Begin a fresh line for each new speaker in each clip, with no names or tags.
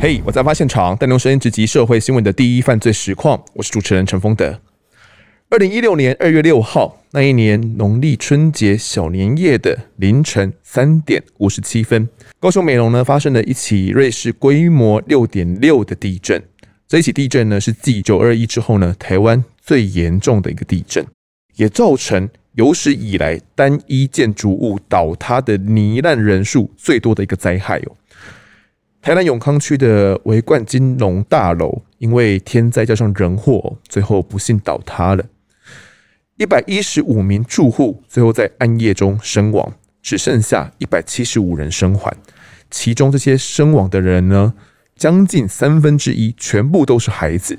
嘿，我在发现场，带您声音直击社会新闻的第一犯罪实况。我是主持人陈丰德。二零一六年二月六号，那一年农历春节小年夜的凌晨三点五十七分，高雄美浓呢发生了一起瑞士规模六点六的地震。这一起地震呢是继九二一之后呢台湾最严重的一个地震，也造成有史以来单一建筑物倒塌的罹难人数最多的一个灾害哦。台南永康区的维冠金龙大楼，因为天灾加上人祸，最后不幸倒塌了。一百一十五名住户最后在暗夜中身亡，只剩下一百七十五人生还。其中这些身亡的人呢，将近三分之一全部都是孩子。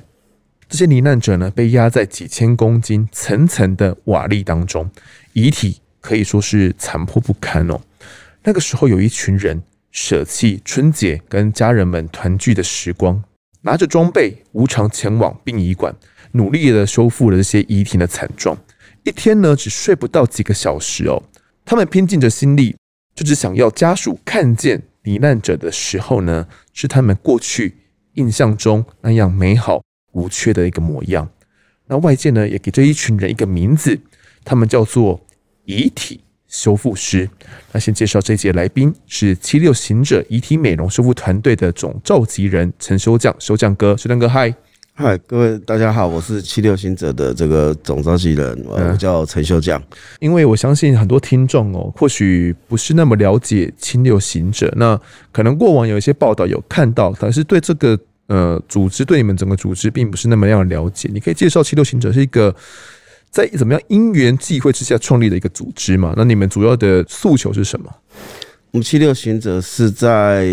这些罹难者呢，被压在几千公斤层层的瓦砾当中，遗体可以说是残破不堪哦。那个时候，有一群人。舍弃春节跟家人们团聚的时光，拿着装备无偿前往殡仪馆，努力的修复了这些遗体的惨状。一天呢，只睡不到几个小时哦。他们拼尽着心力，就只想要家属看见罹难者的时候呢，是他们过去印象中那样美好无缺的一个模样。那外界呢，也给这一群人一个名字，他们叫做遗体修复师。那先介绍这一节来宾是七六行者遗体美容修复团队的总召集人陈修将，修将哥，修将哥，嗨，
嗨，各位大家好，我是七六行者的这个总召集人，我叫陈修将。
因为我相信很多听众哦，或许不是那么了解七六行者，那可能过往有一些报道有看到，但是对这个呃组织，对你们整个组织并不是那么样了解。你可以介绍七六行者是一个。在怎么样因缘际会之下创立的一个组织嘛？那你们主要的诉求是什么？
我们七六行者是在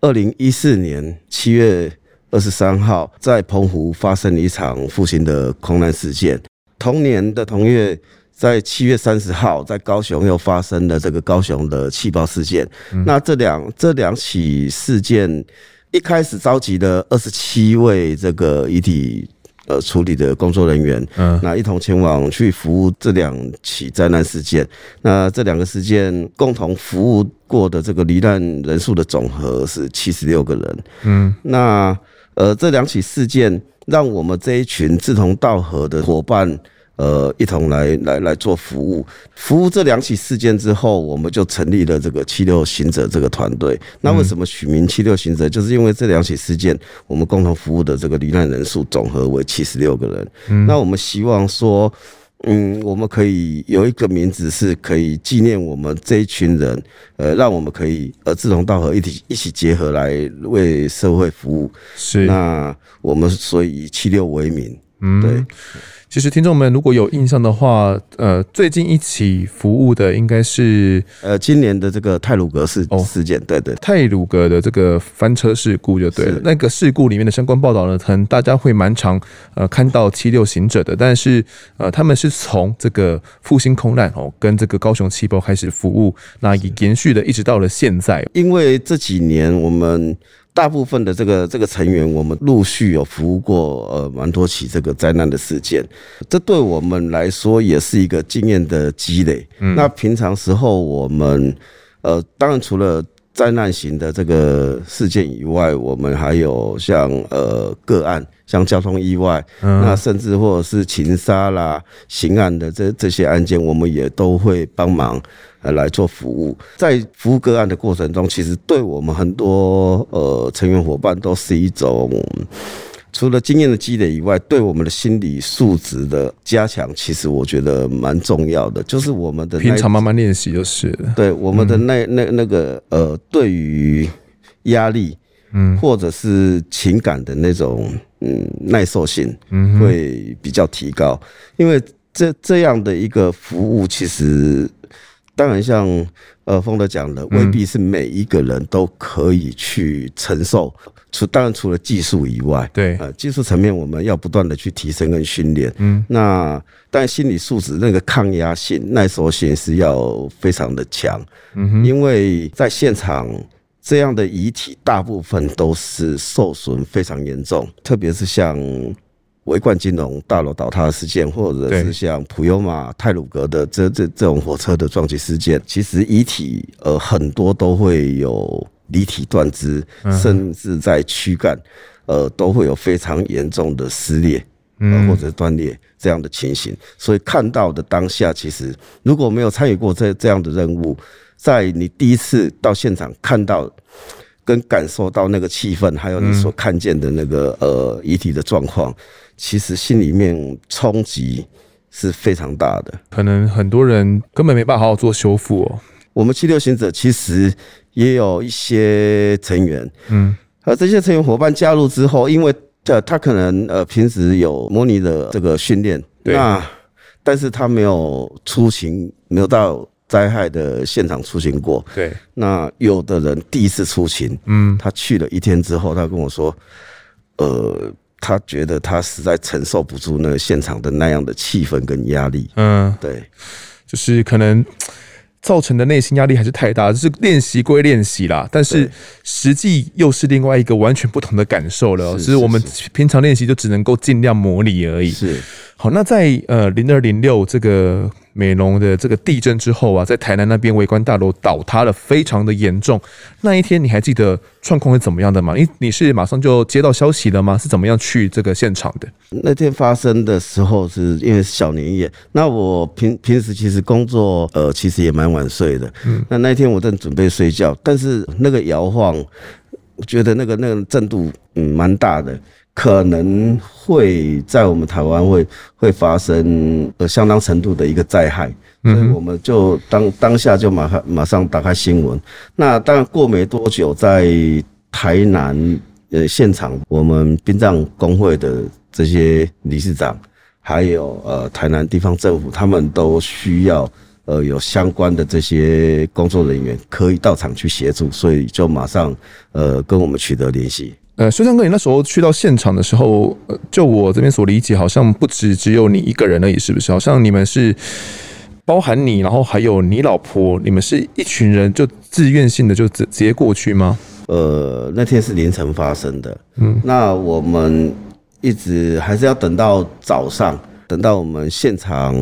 二零一四年七月二十三号在澎湖发生了一场复兴的空难事件。同年的同月，在七月三十号在高雄又发生了这个高雄的气爆事件。嗯、那这两这两起事件一开始召集了二十七位这个遗体。呃，处理的工作人员，嗯，那一同前往去服务这两起灾难事件。那这两个事件共同服务过的这个罹难人数的总和是七十六个人。嗯，那呃，这两起事件让我们这一群志同道合的伙伴。呃，一同来来来做服务，服务这两起事件之后，我们就成立了这个七六行者这个团队。那为什么取名七六行者？就是因为这两起事件，我们共同服务的这个罹难人数总和为七十六个人。嗯。那我们希望说，嗯，我们可以有一个名字，是可以纪念我们这一群人，呃，让我们可以呃志同道合，一起一起结合来为社会服务。是。那我们所以以七六为名。嗯。对。
其实听众们如果有印象的话，呃，最近一起服务的应该是
呃今年的这个泰鲁格事事件，对对，
泰鲁格的这个翻车事故就对了。那个事故里面的相关报道呢，可能大家会蛮常呃看到七六行者的，但是呃他们是从这个复兴空难哦跟这个高雄气爆开始服务，那也延续的一直到了现在。
因为这几年我们。大部分的这个这个成员，我们陆续有服务过呃蛮多起这个灾难的事件，这对我们来说也是一个经验的积累。嗯，那平常时候我们呃，当然除了灾难型的这个事件以外，我们还有像呃个案，像交通意外，嗯，那甚至或者是情杀啦、刑案的这这些案件，我们也都会帮忙。来做服务，在服务个案的过程中，其实对我们很多呃成员伙伴都是一种除了经验的积累以外，对我们的心理素质的加强，其实我觉得蛮重要的。就是我们的
平常慢慢练习就是了。
对我们的那那那个呃，对于压力，嗯，或者是情感的那种嗯耐受性，嗯，会比较提高。因为这这样的一个服务，其实。当然，像呃丰德讲的，未必是每一个人都可以去承受。除当然除了技术以外，对，呃，技术层面我们要不断的去提升跟训练。嗯，那但心理素质那个抗压性、耐受性是要非常的强。嗯哼，因为在现场这样的遗体大部分都是受损非常严重，特别是像维冠金融大楼倒塌事件，或者是像普悠玛泰鲁格的这这这种火车的撞击事件，其实遗体呃很多都会有离体断肢，甚至在躯干呃都会有非常严重的撕裂，呃或者断裂这样的情形。所以看到的当下，其实如果没有参与过这这样的任务，在你第一次到现场看到。跟感受到那个气氛，还有你所看见的那个呃遗体的状况，其实心里面冲击是非常大的。
可能很多人根本没办法好好做修复哦。
我们七六行者其实也有一些成员，嗯，而这些成员伙伴加入之后，因为呃他可能呃平时有模拟的这个训练，那但是他没有出行，没有到。灾害的现场出行过，
对。
那有的人第一次出行，嗯，他去了一天之后，他跟我说，呃，他觉得他实在承受不住那个现场的那样的气氛跟压力，嗯，对，
就是可能。造成的内心压力还是太大，就是练习归练习啦，但是实际又是另外一个完全不同的感受了。只是我们平常练习就只能够尽量模拟而已。
是，
好，那在呃零二零六这个美浓的这个地震之后啊，在台南那边围观大楼倒塌了，非常的严重。那一天你还记得状况是怎么样的吗？你你是马上就接到消息了吗？是怎么样去这个现场的？
那天发生的时候是因为小年夜，那我平平时其实工作呃其实也蛮晚睡的，嗯，那那天我正准备睡觉，但是那个摇晃，我觉得那个那个震度嗯蛮大的，可能会在我们台湾会会发生呃相当程度的一个灾害，所以我们就当当下就马上马上打开新闻，那当然过没多久，在台南呃现场，我们殡葬工会的这些理事长，还有呃台南地方政府，他们都需要。呃，有相关的这些工作人员可以到场去协助，所以就马上呃跟我们取得联系。
呃，修将哥，你那时候去到现场的时候，呃，就我这边所理解，好像不止只有你一个人而已，是不是？好像你们是包含你，然后还有你老婆，你们是一群人就自愿性的就直直接过去吗？
呃，那天是凌晨发生的，嗯，那我们一直还是要等到早上。等到我们现场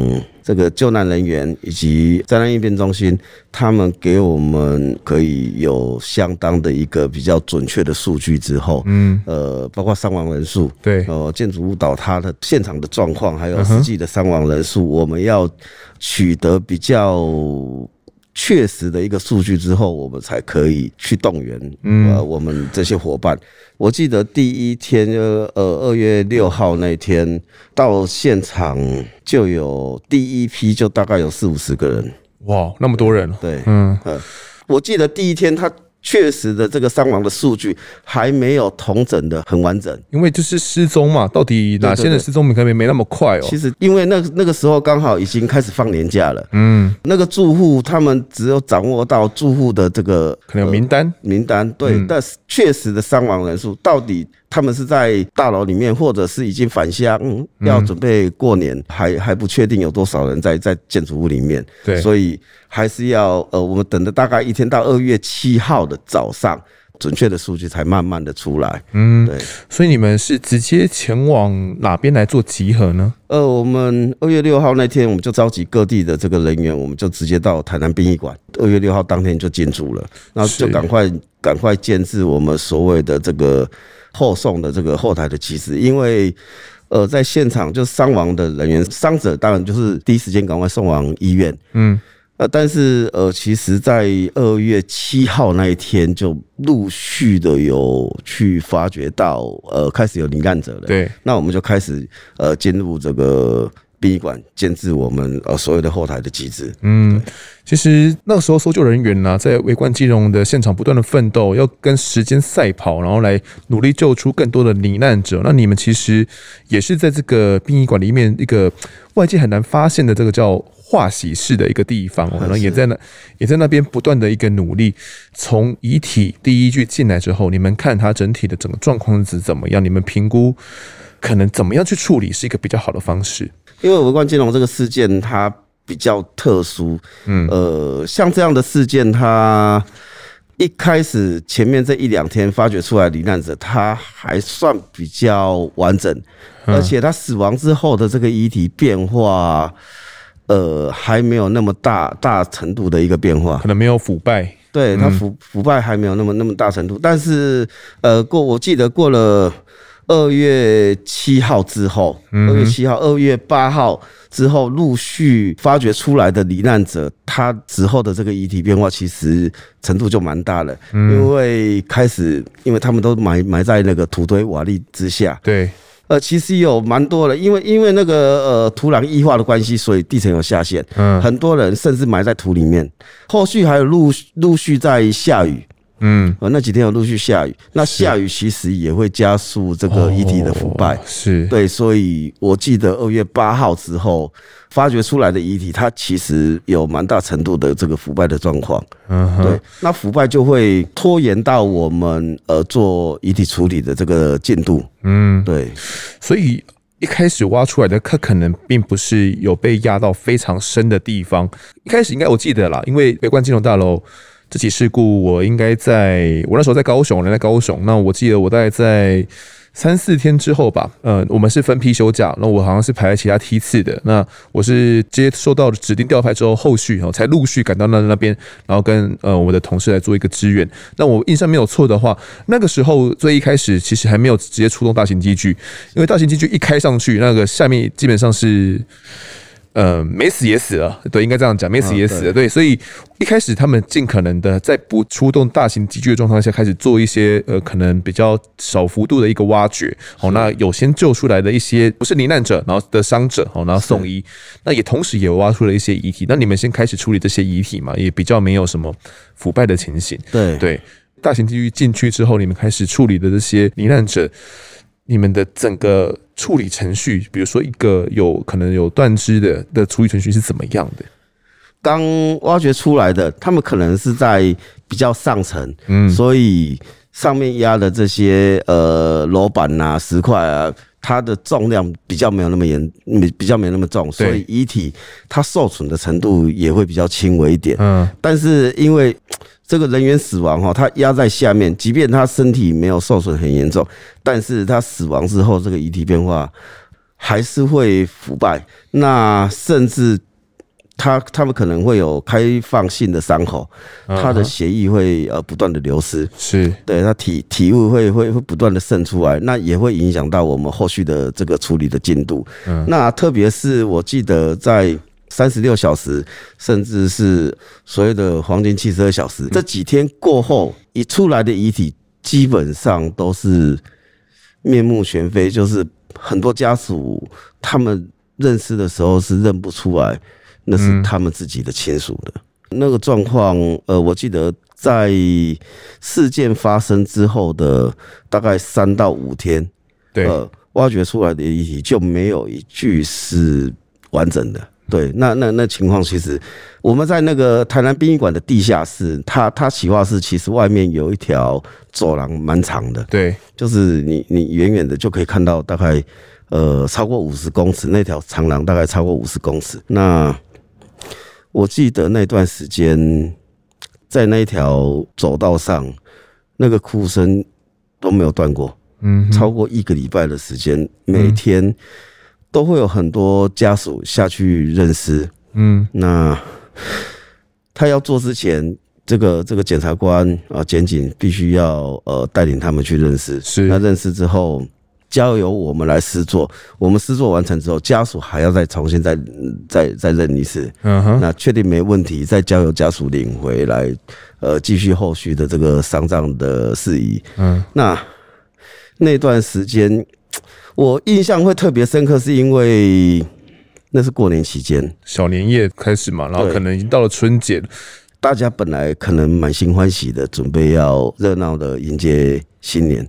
这个救难人员以及灾难应变中心，他们给我们可以有相当的一个比较准确的数据之后，嗯，呃，包括伤亡人数，
对，
呃，建筑物倒塌的现场的状况，还有实际的伤亡人数，我们要取得比较确实的一个数据之后，我们才可以去动员，呃，我们这些伙伴。我记得第一天，呃，二月六号那天到现场就有第一批，就大概有四五十个人。
哇，那么多人！
对，嗯，我记得第一天他。确实的，这个伤亡的数据还没有统整的很完整，
因为就是失踪嘛，到底哪些人失踪可能没那么快哦。
其实因为那那个时候刚好已经开始放年假了，嗯，那个住户他们只有掌握到住户的这个
可能有名单，
名单对，但是确实的伤亡人数到底。他们是在大楼里面，或者是已经返乡，嗯，要准备过年，还还不确定有多少人在在建筑物里面。
对，
所以还是要呃，我们等了大概一天，到二月七号的早上，准确的数据才慢慢的出来。嗯，对。
所以你们是直接前往哪边来做集合呢？
呃，我们二月六号那天，我们就召集各地的这个人员，我们就直接到台南殡仪馆。二月六号当天就进驻了，然后就赶快赶快建制我们所谓的这个。后送的这个后台的机制，因为呃，在现场就伤亡的人员，伤者当然就是第一时间赶快送往医院，嗯，呃，但是呃，其实，在二月七号那一天，就陆续的有去发掘到，呃，开始有罹难者了，
对，
那我们就开始呃进入这个。殡仪馆监制我们呃所有的后台的机制。
嗯，其实那个时候搜救人员呢，在围观金融的现场不断的奋斗，要跟时间赛跑，然后来努力救出更多的罹难者。那你们其实也是在这个殡仪馆里面一个外界很难发现的这个叫化喜室的一个地方，可能也在那也在那边不断的一个努力。从遗体第一具进来之后，你们看它整体的整个状况是怎么样？你们评估可能怎么样去处理是一个比较好的方式？
因为维冠金融这个事件它比较特殊，嗯，呃，像这样的事件它一开始前面这一两天发掘出来罹难者，他还算比较完整，而且他死亡之后的这个遗体变化，呃，还没有那么大大程度的一个变化，
可能没有腐败。
对，他腐腐败还没有那么那么大程度，但是呃，过我记得过了二月七号之后，二月七号、二月八号之后陆续发掘出来的罹难者，他之后的这个遗体变化其实程度就蛮大了，因为开始因为他们都埋埋在那个土堆瓦砾之下，
对。
呃，其实有蛮多的，因为因为那个呃土壤异化的关系，所以地层有下陷。嗯，很多人甚至埋在土里面。后续还有陆陆续在下雨。嗯，呃，那几天有陆续下雨，那下雨其实也会加速这个遗体的腐败。
是
对，所以我记得二月八号之后。发掘出来的遗体，它其实有蛮大程度的这个腐败的状况。嗯，对，那腐败就会拖延到我们呃做遗体处理的这个进度。嗯，对，
所以一开始挖出来的，它可能并不是有被压到非常深的地方。一开始应该我记得啦，因为北关金融大楼这起事故，我应该在我那时候在高雄，人在高雄。那我记得我大概在。三四天之后吧，呃，我们是分批休假，那我好像是排在其他梯次的。那我是接收到指定调派之后，后续哦才陆续赶到那那边，然后跟呃我的同事来做一个支援。那我印象没有错的话，那个时候最一开始其实还没有直接出动大型机具，因为大型机具一开上去，那个下面基本上是。呃，没死也死了，对，应该这样讲，没死也死了，对，所以一开始他们尽可能的在不出动大型机具的状况下，开始做一些呃，可能比较小幅度的一个挖掘，好，那有先救出来的一些不是罹难者，然后的伤者，好，然后送医，那也同时也挖出了一些遗体，那你们先开始处理这些遗体嘛，也比较没有什么腐败的情形，
对。
对，大型机具进去之后，你们开始处理的这些罹难者。你们的整个处理程序，比如说一个有可能有断肢的的处理程序是怎么样的？
当挖掘出来的，他们可能是在比较上层，嗯，所以上面压的这些呃楼板呐、石块啊，它的重量比较没有那么严，比较没那么重，所以遗体它受损的程度也会比较轻微一点。嗯，但是因为这个人员死亡哈，他压在下面，即便他身体没有受损很严重，但是他死亡之后，这个遗体变化还是会腐败。那甚至他他们可能会有开放性的伤口，他的血液会呃不断的流失，是对他体体物会会会不断的渗出来，那也会影响到我们后续的这个处理的进度。那特别是我记得在。三十六小时，甚至是所谓的黄金七十二小时，这几天过后，一出来的遗体基本上都是面目全非，就是很多家属他们认识的时候是认不出来，那是他们自己的亲属的那个状况。呃，我记得在事件发生之后的大概三到五天，对，呃，挖掘出来的遗体就没有一具是完整的。对，那那那情况其实，我们在那个台南殡仪馆的地下室，它它企划室其实外面有一条走廊蛮长的，对，就是你你远远的就可以看到大概呃超过五十公尺，那条长廊大概超过五十公尺。那我记得那段时间在那条走道上，那个哭声都没有断过，嗯，超过一个礼拜的时间，每天。都会有很多家属下去认尸，嗯，那他要做之前，这个这个检察官啊，检警必须要呃带领他们去认尸，是。那认尸之后，交由我们来施作，我们施作完成之后，家属还要再重新再再再认一次，嗯哼，那确定没问题，再交由家属领回来，呃，继续后续的这个丧葬的事宜，嗯，那那段时间。我印象会特别深刻，是因为那是过年期间，
小年夜开始嘛，然后可能已经到了春节，
大家本来可能满心欢喜的准备要热闹的迎接新年，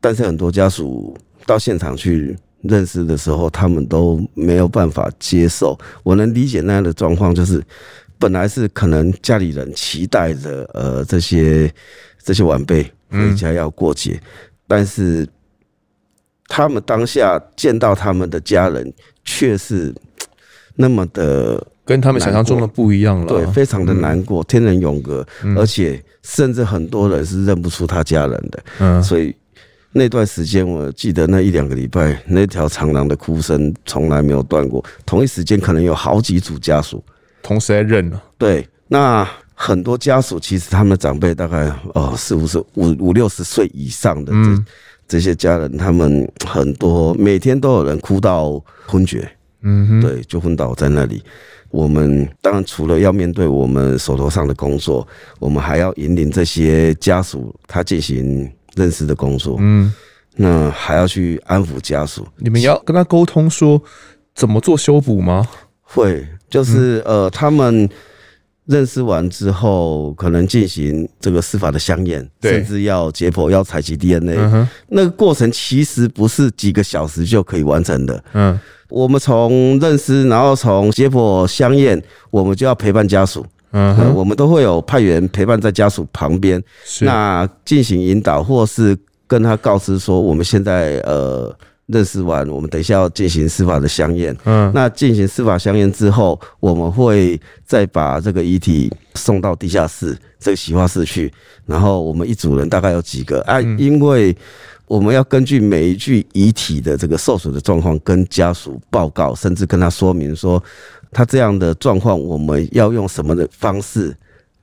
但是很多家属到现场去认识的时候，他们都没有办法接受。我能理解那样的状况，就是本来是可能家里人期待着呃这些这些晚辈回家要过节，但是。他们当下见到他们的家人，却是那么的
跟他们想象中的不一样了，
对，非常的难过，天人永隔，而且甚至很多人是认不出他家人的，嗯，所以那段时间我记得那一两个礼拜，那条长廊的哭声从来没有断过，同一时间可能有好几组家属。
同时在认了，
对，那。很多家属其实他们的长辈大概哦四五十五五六十岁以上的这这些家人，他们很多每天都有人哭到昏厥，嗯，对，就昏倒在那里。我们当然除了要面对我们手头上的工作，我们还要引领这些家属他进行认识的工作，嗯，那还要去安抚家属。
你们要跟他沟通说怎么做修补吗？
会，就是呃他们。认识完之后，可能进行这个司法的相验，甚至要解剖、要采集 DNA。那个过程其实不是几个小时就可以完成的。嗯，我们从认识，然后从解剖相验，我们就要陪伴家属。嗯，我们都会有派员陪伴在家属旁边，那进行引导，或是跟他告知说，我们现在呃。认识完，我们等一下要进行司法的相验。嗯，那进行司法相验之后，我们会再把这个遗体送到地下室这个洗化室去。然后我们一组人大概有几个啊？因为我们要根据每一具遗体的这个受损的状况跟家属报告，甚至跟他说明说，他这样的状况，我们要用什么的方式。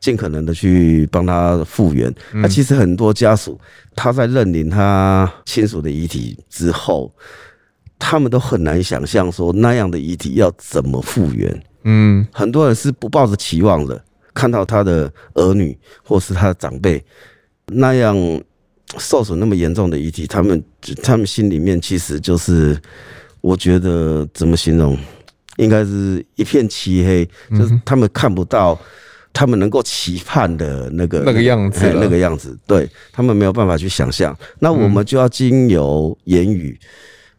尽可能的去帮他复原。那其实很多家属他在认领他亲属的遗体之后，他们都很难想象说那样的遗体要怎么复原。嗯，很多人是不抱着期望的，看到他的儿女或是他的长辈那样受损那么严重的遗体，他们他们心里面其实就是，我觉得怎么形容，应该是一片漆黑，就是他们看不到。他们能够期盼的那个
那个样子，
那个样子，对他们没有办法去想象。那我们就要经由言语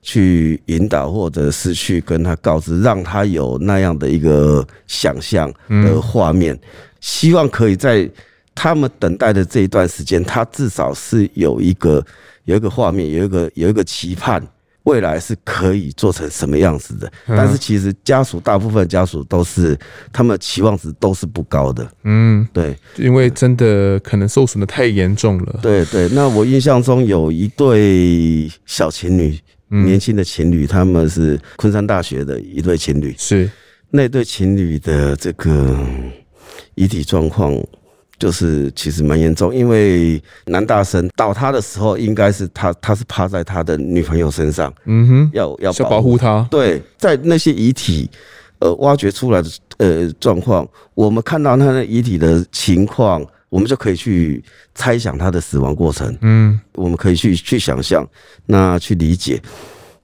去引导，或者是去跟他告知，让他有那样的一个想象的画面，希望可以在他们等待的这一段时间，他至少是有一个有一个画面，有一个有一个期盼。未来是可以做成什么样子的？但是其实家属大部分家属都是他们期望值都是不高的。嗯，对，
因为真的可能受损的太严重了。
对对，那我印象中有一对小情侣，年轻的情侣，他们是昆山大学的一对情侣。
是
那对情侣的这个遗体状况。就是其实蛮严重，因为男大生倒塌的时候，应该是他他是趴在他的女朋友身上，嗯哼，要要
保护他。
对，在那些遗体呃挖掘出来的呃状况，我们看到他的遗体的情况，我们就可以去猜想他的死亡过程。嗯，我们可以去去想象，那去理解，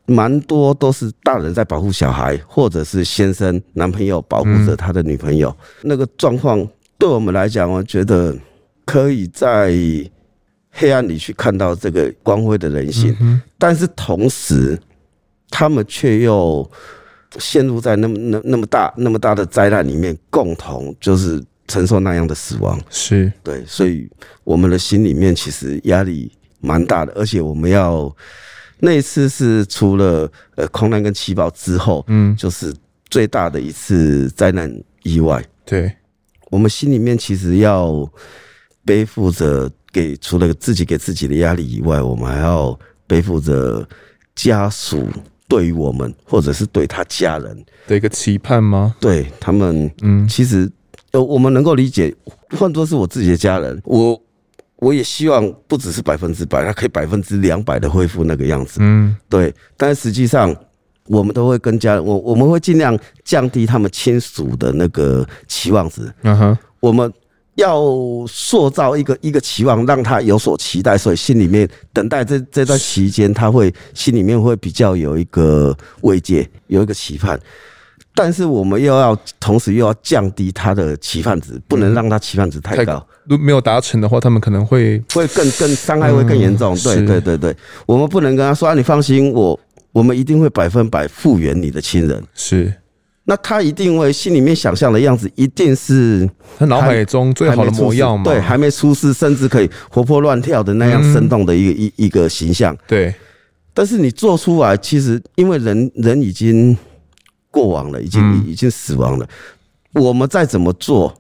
蛮多都是大人在保护小孩，或者是先生男朋友保护着他的女朋友，那个状况。对我们来讲，我觉得可以在黑暗里去看到这个光辉的人性，但是同时，他们却又陷入在那么那那么大那么大的灾难里面，共同就是承受那样的死亡。
是
对，所以我们的心里面其实压力蛮大的，而且我们要那一次是除了呃空难跟气爆之后，嗯，就是最大的一次灾难意外。
对。
我们心里面其实要背负着给除了自己给自己的压力以外，我们还要背负着家属对于我们或者是对他家人
的一个期盼吗？
对他们，嗯，其实呃，我们能够理解，换作是我自己的家人，我我也希望不只是百分之百，他可以百分之两百的恢复那个样子，嗯，对，但实际上。我们都会跟家人，我我们会尽量降低他们亲属的那个期望值。嗯哼，我们要塑造一个一个期望，让他有所期待，所以心里面等待这这段期间，他会心里面会比较有一个慰藉，有一个期盼。但是我们又要同时又要降低他的期盼值，不能让他期盼值太高。
如果没有达成的话，他们可能会
会更更伤害会更严重。对对对对，我们不能跟他说啊，你放心，我。我们一定会百分百复原你的亲人，
是。
那他一定会心里面想象的样子，一定是
他脑海中最好的模样嘛？
对，还没出世，甚至可以活泼乱跳的那样生动的一个一一个形象。
对。
但是你做出来，其实因为人人已经过往了，已经、嗯、已经死亡了。我们再怎么做，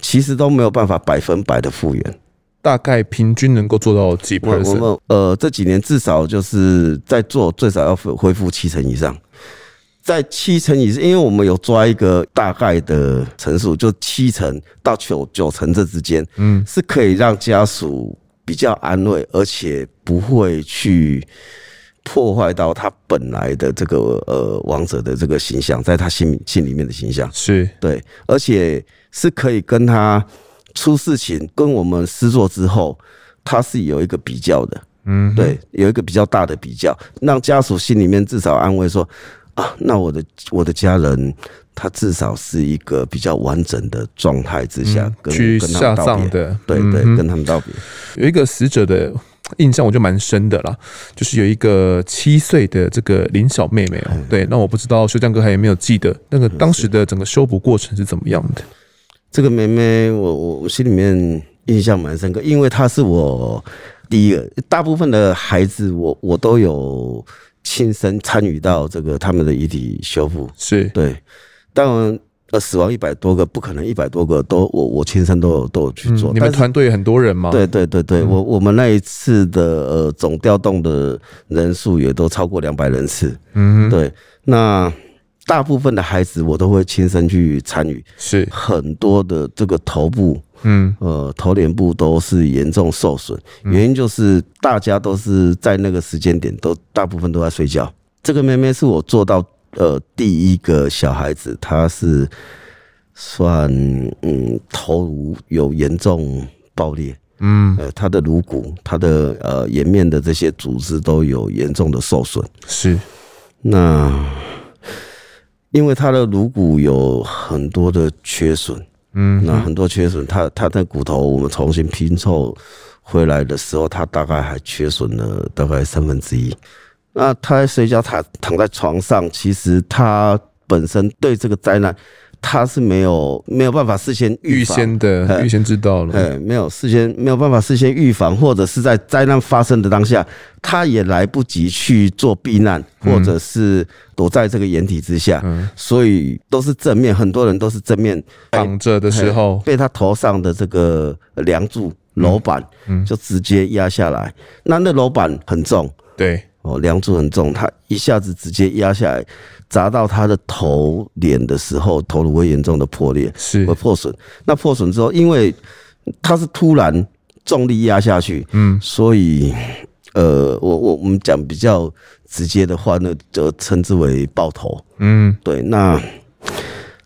其实都没有办法百分百的复原。
大概平均能够做到几 percent？
我们呃这几年至少就是在做，最少要恢复七成以上。在七成以上，因为我们有抓一个大概的成数，就七成到九九成这之间，嗯，是可以让家属比较安慰，而且不会去。破坏到他本来的这个呃王者的这个形象，在他心心里面的形象
是
对，而且是可以跟他出事情跟我们失作之后，他是有一个比较的，嗯，对，有一个比较大的比较，让家属心里面至少安慰说啊，那我的我的家人他至少是一个比较完整的状态之下跟
去下葬的，
对对，跟他们道别，
有一个死者的。印象我就蛮深的啦，就是有一个七岁的这个林小妹妹哦、喔，对，那我不知道修江哥还有没有记得那个当时的整个修补过程是怎么样的？
这个妹妹我，我我心里面印象蛮深刻，因为她是我第一个，大部分的孩子我我都有亲身参与到这个他们的遗体修复，
是对，
但。呃，死亡一百多个，不可能一百多个都我我亲身都有都有去做。
嗯、你们团队很多人吗？
对对对对，嗯、我我们那一次的呃总调动的人数也都超过两百人次。嗯哼，对，那大部分的孩子我都会亲身去参与，
是
很多的这个头部，嗯呃头脸部都是严重受损，原因就是大家都是在那个时间点都大部分都在睡觉。这个妹妹是我做到。呃，第一个小孩子，她是算嗯头颅有严重爆裂，嗯，呃，他的颅骨、他的呃颜面的这些组织都有严重的受损。
是，
那因为他的颅骨有很多的缺损，嗯，那很多缺损，他他的骨头我们重新拼凑回来的时候，他大概还缺损了大概三分之一。那他在睡觉，躺躺在床上，其实他本身对这个灾难，他是没有没有办法事先预
先的预先知道了，
哎，没有事先没有办法事先预防，或者是在灾难发生的当下，他也来不及去做避难，或者是躲在这个掩体之下，所以都是正面，很多人都是正面
挡着的时候，
被他头上的这个梁柱楼板，就直接压下来，那那楼板很重，
对。
哦，梁柱很重，他一下子直接压下来，砸到他的头脸的时候，头颅会严重的破裂，
是
会破损。那破损之后，因为他是突然重力压下去，嗯，所以呃，我我我们讲比较直接的话，那就称之为爆头，嗯，对。那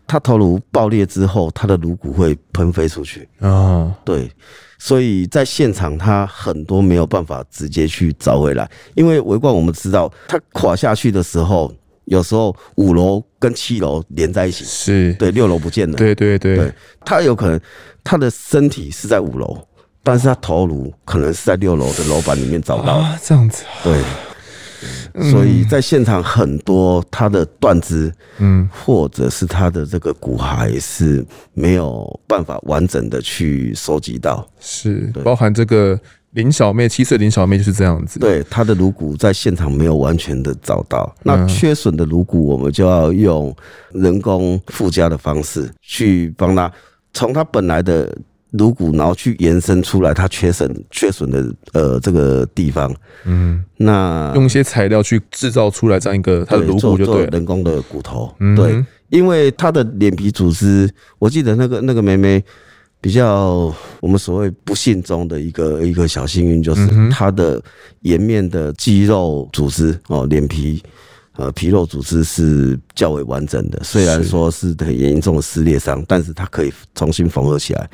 他头颅爆裂之后，他的颅骨会喷飞出去，啊，对。所以在现场，他很多没有办法直接去找回来，因为围观我们知道，他垮下去的时候，有时候五楼跟七楼连在一起，
是。
对，六楼不见了，
对对对，对，
他有可能他的身体是在五楼，但是他头颅可能是在六楼的楼板里面找到。
啊，这样子，
对。所以在现场很多他的断肢，嗯，或者是他的这个骨骸是没有办法完整的去收集到，
是包含这个林小妹七岁林小妹就是这样子，
对，她的颅骨在现场没有完全的找到，那缺损的颅骨我们就要用人工附加的方式去帮她从她本来的。颅骨，然后去延伸出来，她缺损缺损的呃这个地方，嗯，那
用一些材料去制造出来这样一个她的颅骨就对，
人工的骨头，对，因为她的脸皮组织，我记得那个那个妹妹比较我们所谓不幸中的一个一个小幸运，就是他的颜面的肌肉组织哦，脸皮。呃，皮肉组织是较为完整的，虽然说是很严重的撕裂伤，但是它可以重新缝合起来。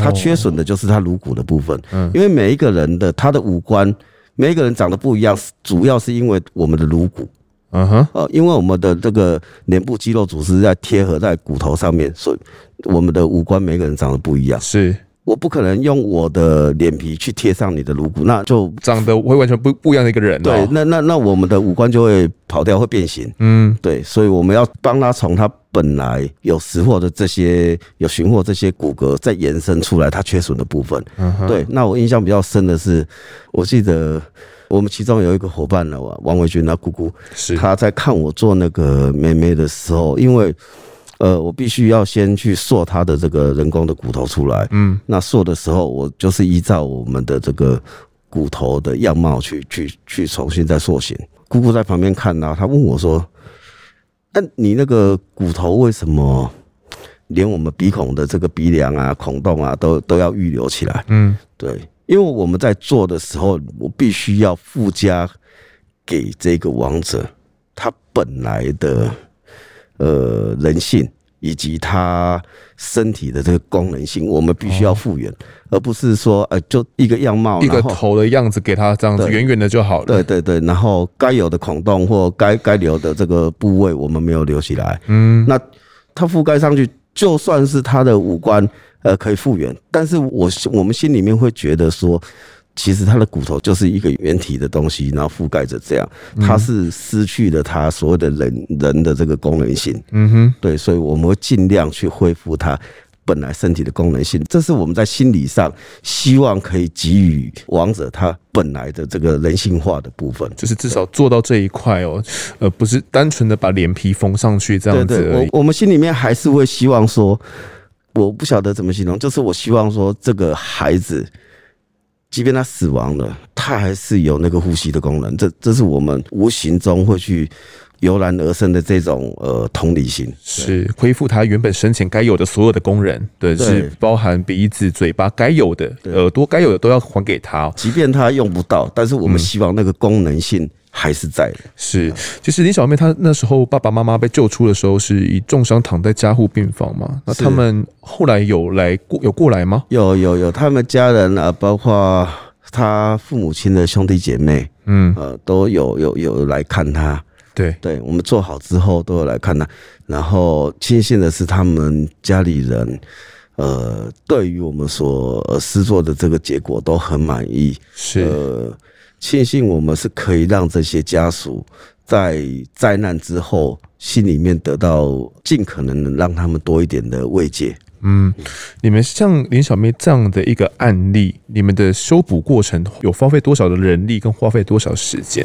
它缺损的就是它颅骨的部分，因为每一个人的他的五官，每一个人长得不一样，主要是因为我们的颅骨。嗯哼，呃，因为我们的这个脸部肌肉组织在贴合在骨头上面，所以我们的五官每个人长得不一样。
是。
我不可能用我的脸皮去贴上你的颅骨，那就
长得会完全不不一样的一个人。
对，那那那我们的五官就会跑掉，会变形。嗯，对，所以我们要帮他从他本来有实货的这些有寻获这些骨骼，再延伸出来他缺损的部分。嗯，对。那我印象比较深的是，我记得我们其中有一个伙伴呢，王维军，他姑姑
是
他在看我做那个妹妹的时候，因为呃，我必须要先去塑他的这个人工的骨头出来，嗯，那塑的时候，我就是依照我们的这个骨头的样貌去去去重新再塑形。姑姑在旁边看到，他问我说：“那你那个骨头为什么连我们鼻孔的这个鼻梁啊、孔洞啊，都都要预留起来？”嗯，对。因为我们在做的时候，我必须要附加给这个王者他本来的呃人性以及他身体的这个功能性，我们必须要复原，而不是说呃就一个样貌，
一个头的样子给他这样子圆圆的就好了。
对对对，然后该有的孔洞或该该留的这个部位，我们没有留起来。嗯，那它覆盖上去，就算是他的五官。呃，可以复原，但是我我们心里面会觉得说，其实他的骨头就是一个原体的东西，然后覆盖着这样，他是失去了他所有的人人的这个功能性。嗯哼，对，所以我们会尽量去恢复他本来身体的功能性，这是我们在心理上希望可以给予王者他本来的这个人性化的部分，
就是至少做到这一块哦，呃不是单纯的把脸皮缝上去这
样对，我我们心里面还是会希望说。我不晓得怎么形容，就是我希望说，这个孩子，即便他死亡了，他还是有那个呼吸的功能。这这是我们无形中会去油然而生的这种呃同理心，
是恢复他原本生前该有的所有的功能。对，是包含鼻子、嘴巴该有的，耳朵该有的都要还给他。
即便他用不到，但是我们希望那个功能性。还是在的，
是，就是林小妹她那时候爸爸妈妈被救出的时候，是以重伤躺在加护病房嘛？那他们后来有来过有过来吗？
有有有，他们家人啊，包括他父母亲的兄弟姐妹，嗯呃，都有有有来看他。
对
对，我们做好之后都有来看他。然后庆幸的是，他们家里人呃，对于我们所施作的这个结果都很满意。
是。呃
庆幸我们是可以让这些家属在灾难之后心里面得到尽可能能让他们多一点的慰藉。
嗯，你们像林小妹这样的一个案例，你们的修补过程有花费多少的人力跟花费多少时间？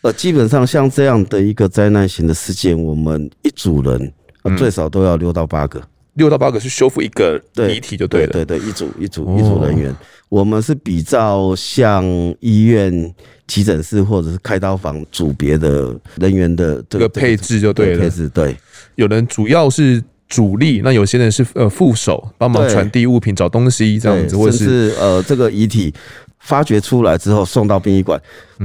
呃，基本上像这样的一个灾难型的事件，我们一组人最少都要六到八个。
六到八个是修复一个遗体就对了，
对对，对，一组一组一组人员，我们是比较像医院急诊室或者是开刀房组别的人员的这个
配置就对了，
配置对。
有人主要是主力，那有些人是呃副手，帮忙传递物品、找东西这样子，或者是
呃这个遗体发掘出来之后送到殡仪馆，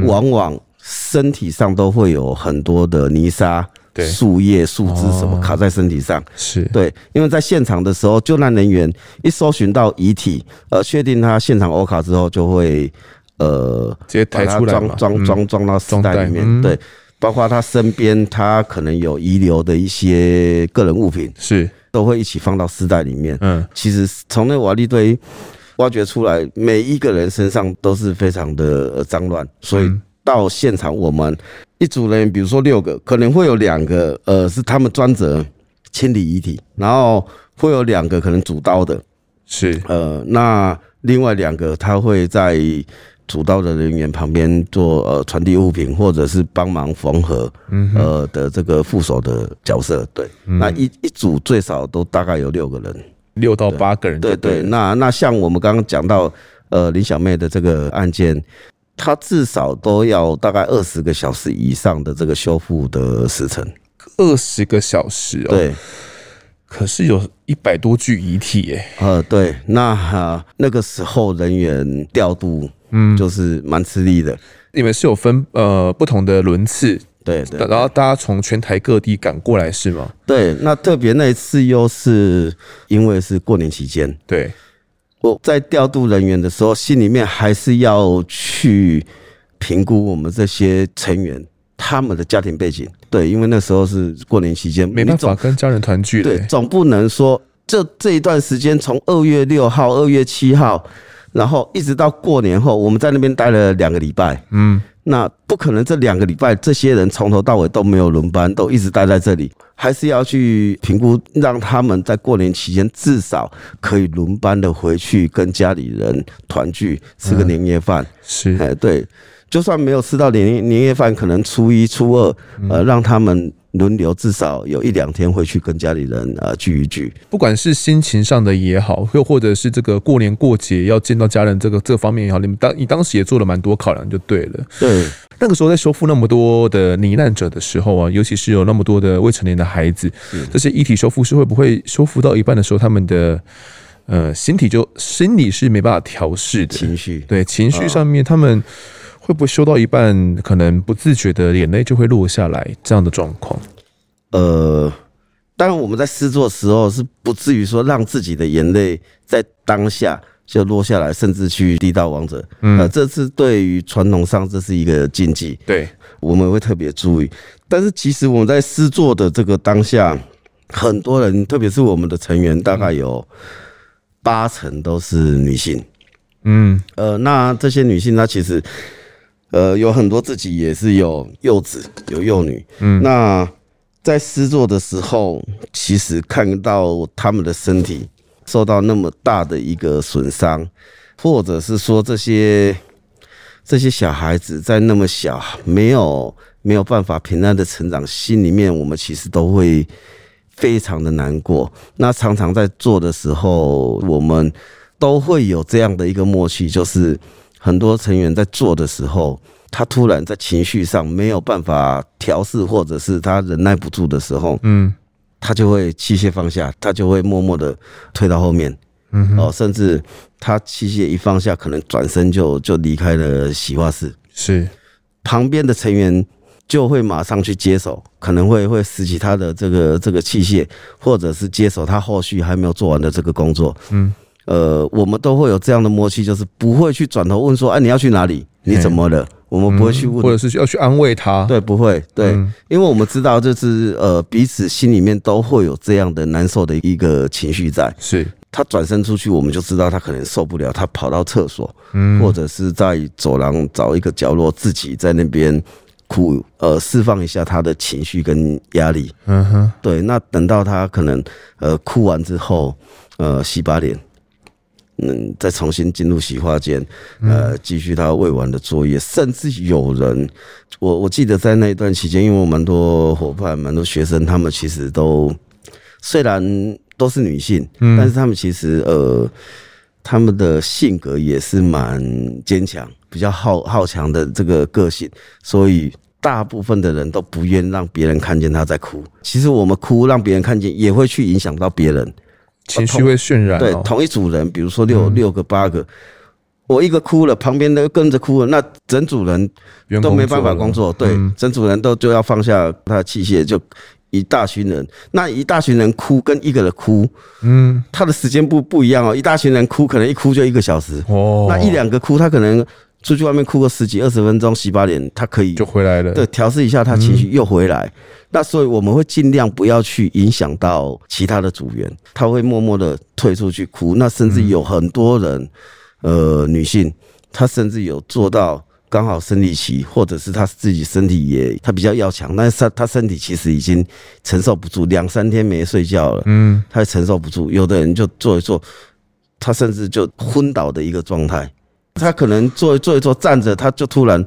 往往身体上都会有很多的泥沙。树叶、树枝什么卡在身体上，
是。
对，因为在现场的时候，救难人员一搜寻到遗体，呃，确定他现场欧卡之后，就会呃
直接抬出来，
装装装装到尸袋里面。对，包括他身边他可能有遗留的一些个人物品，
是。
都会一起放到尸袋里面。嗯，其实从那瓦砾堆挖掘出来，每一个人身上都是非常的脏乱，所以到现场我们。一组人，比如说六个，可能会有两个，呃，是他们专责清理遗体，然后会有两个可能主刀的，
是，
呃，那另外两个他会在主刀的人员旁边做呃传递物品或者是帮忙缝合，嗯，呃的这个副手的角色，对，嗯、那一一组最少都大概有六个人，
六到八个人，
对对，对，那那像我们刚刚讲到，呃，林小妹的这个案件。他至少都要大概二十个小时以上的这个修复的时程，
二十个小时哦。
对，
可是有一百多具遗体哎。
呃，对，那哈那个时候人员调度，嗯，就是蛮吃力的。
你们是有分呃不同的轮次，
对对，
然后大家从全台各地赶过来是吗？
对，那特别那一次又是因为是过年期间，
对。
我在调度人员的时候，心里面还是要去评估我们这些成员他们的家庭背景。对，因为那时候是过年期间，
没办法跟家人团聚。
对，总不能说这这一段时间从二月六号、二月七号，然后一直到过年后，我们在那边待了两个礼拜。嗯，那不可能这两个礼拜这些人从头到尾都没有轮班，都一直待在这里，还是要去评估，让他们在过年期间至少可以轮班的回去跟家里人团聚，吃个年夜饭。
是，
哎，对，就算没有吃到年年夜饭，可能初一、初二，呃，让他们。轮流至少有一两天会去跟家里人呃聚一聚，
不管是心情上的也好，又或者是这个过年过节要见到家人这个这方面也好，你们当你当时也做了蛮多考量，就对了。
对，
那个时候在修复那么多的罹难者的时候啊，尤其是有那么多的未成年的孩子，这些遗体修复师会不会修复到一半的时候，他们的呃心体就心理是没办法调试的。
情绪，
对情绪上面他们。会不会修到一半，可能不自觉的眼泪就会落下来这样的状况？
呃，当然我们在诗作的时候是不至于说让自己的眼泪在当下就落下来，甚至去滴到王者。嗯，呃，这是对于传统上这是一个禁忌，
对，
我们会特别注意。但是其实我们在诗作的这个当下，很多人，特别是我们的成员，大概有八成都是女性。嗯，呃，那这些女性，她其实。呃，有很多自己也是有幼子有幼女，嗯，那在施作的时候，其实看到他们的身体受到那么大的一个损伤，或者是说这些这些小孩子在那么小，没有没有办法平安的成长，心里面我们其实都会非常的难过。那常常在做的时候，我们都会有这样的一个默契，就是。很多成员在做的时候，他突然在情绪上没有办法调试，或者是他忍耐不住的时候，嗯，他就会器械放下，他就会默默的退到后面，嗯，哦，甚至他器械一放下，可能转身就就离开了洗化室，
是。
旁边的成员就会马上去接手，可能会会拾起他的这个这个器械，或者是接手他后续还没有做完的这个工作，嗯。呃，我们都会有这样的默契，就是不会去转头问说，哎，你要去哪里？你怎么了？我们不会去问，
或者是要去安慰他。
对，不会，对，因为我们知道，就是呃，彼此心里面都会有这样的难受的一个情绪在。
是
他转身出去，我们就知道他可能受不了，他跑到厕所，嗯，或者是在走廊找一个角落，自己在那边哭，呃，释放一下他的情绪跟压力。嗯哼，对。那等到他可能呃哭完之后，呃，洗把脸。嗯，再重新进入洗化间，呃，继续他未完的作业，甚至有人，我我记得在那一段期间，因为我蛮多伙伴、蛮多学生，他们其实都虽然都是女性，但是他们其实呃，他们的性格也是蛮坚强，比较好好强的这个个性，所以大部分的人都不愿让别人看见他在哭。其实我们哭让别人看见，也会去影响到别人。
情绪会渲染、哦，
对，同一组人，比如说六、嗯、六个八个，我一个哭了，旁边的跟着哭了，那整组人都没办法工作，对，嗯、整组人都就要放下他的器械，就一大群人，那一大群人哭跟一个人哭，嗯，他的时间不不一样哦，一大群人哭可能一哭就一个小时，哦，那一两个哭他可能。出去外面哭个十几二十分钟，洗把脸，他可以
就回来了。
对，调试一下他情绪又回来。嗯、那所以我们会尽量不要去影响到其他的组员，他会默默的退出去哭。那甚至有很多人，呃，女性，她甚至有做到刚好生理期，或者是她自己身体也她比较要强，但是她她身体其实已经承受不住，两三天没睡觉了，嗯，她承受不住。有的人就做一做，他甚至就昏倒的一个状态。他可能坐坐一坐站着，他就突然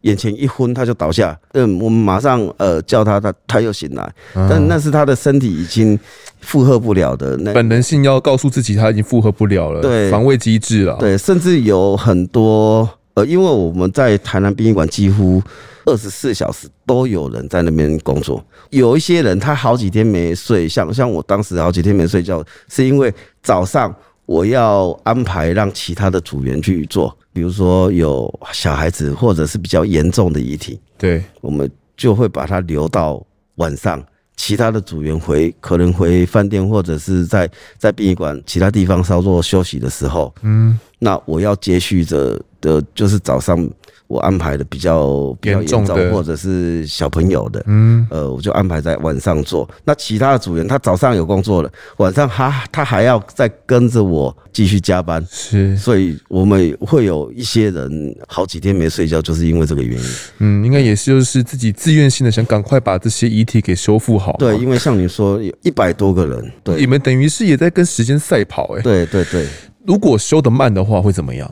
眼前一昏，他就倒下。嗯，我们马上呃叫他，他他又醒来，但那是他的身体已经负荷不了的。那
本能性要告诉自己他已经负荷不了了，对，防卫机制了。
对，甚至有很多呃，因为我们在台南殡仪馆几乎二十四小时都有人在那边工作。有一些人他好几天没睡，像像我当时好几天没睡觉，是因为早上。我要安排让其他的组员去做，比如说有小孩子或者是比较严重的遗体，
对，
我们就会把它留到晚上，其他的组员回可能回饭店或者是在在殡仪馆其他地方稍作休息的时候，嗯，那我要接续着的就是早上。我安排的比较比较严重，或者是小朋友的，嗯，呃，我就安排在晚上做。那其他的组员他早上有工作了，晚上他他还要再跟着我继续加班，
是，
所以我们会有一些人好几天没睡觉，就是因为这个原因。
嗯，应该也是就是自己自愿性的想赶快把这些遗体给修复好。
对，因为像你说有一百多个人，对，
你们等于是也在跟时间赛跑，欸，哎，
对对对。
如果修得慢的话，会怎么样？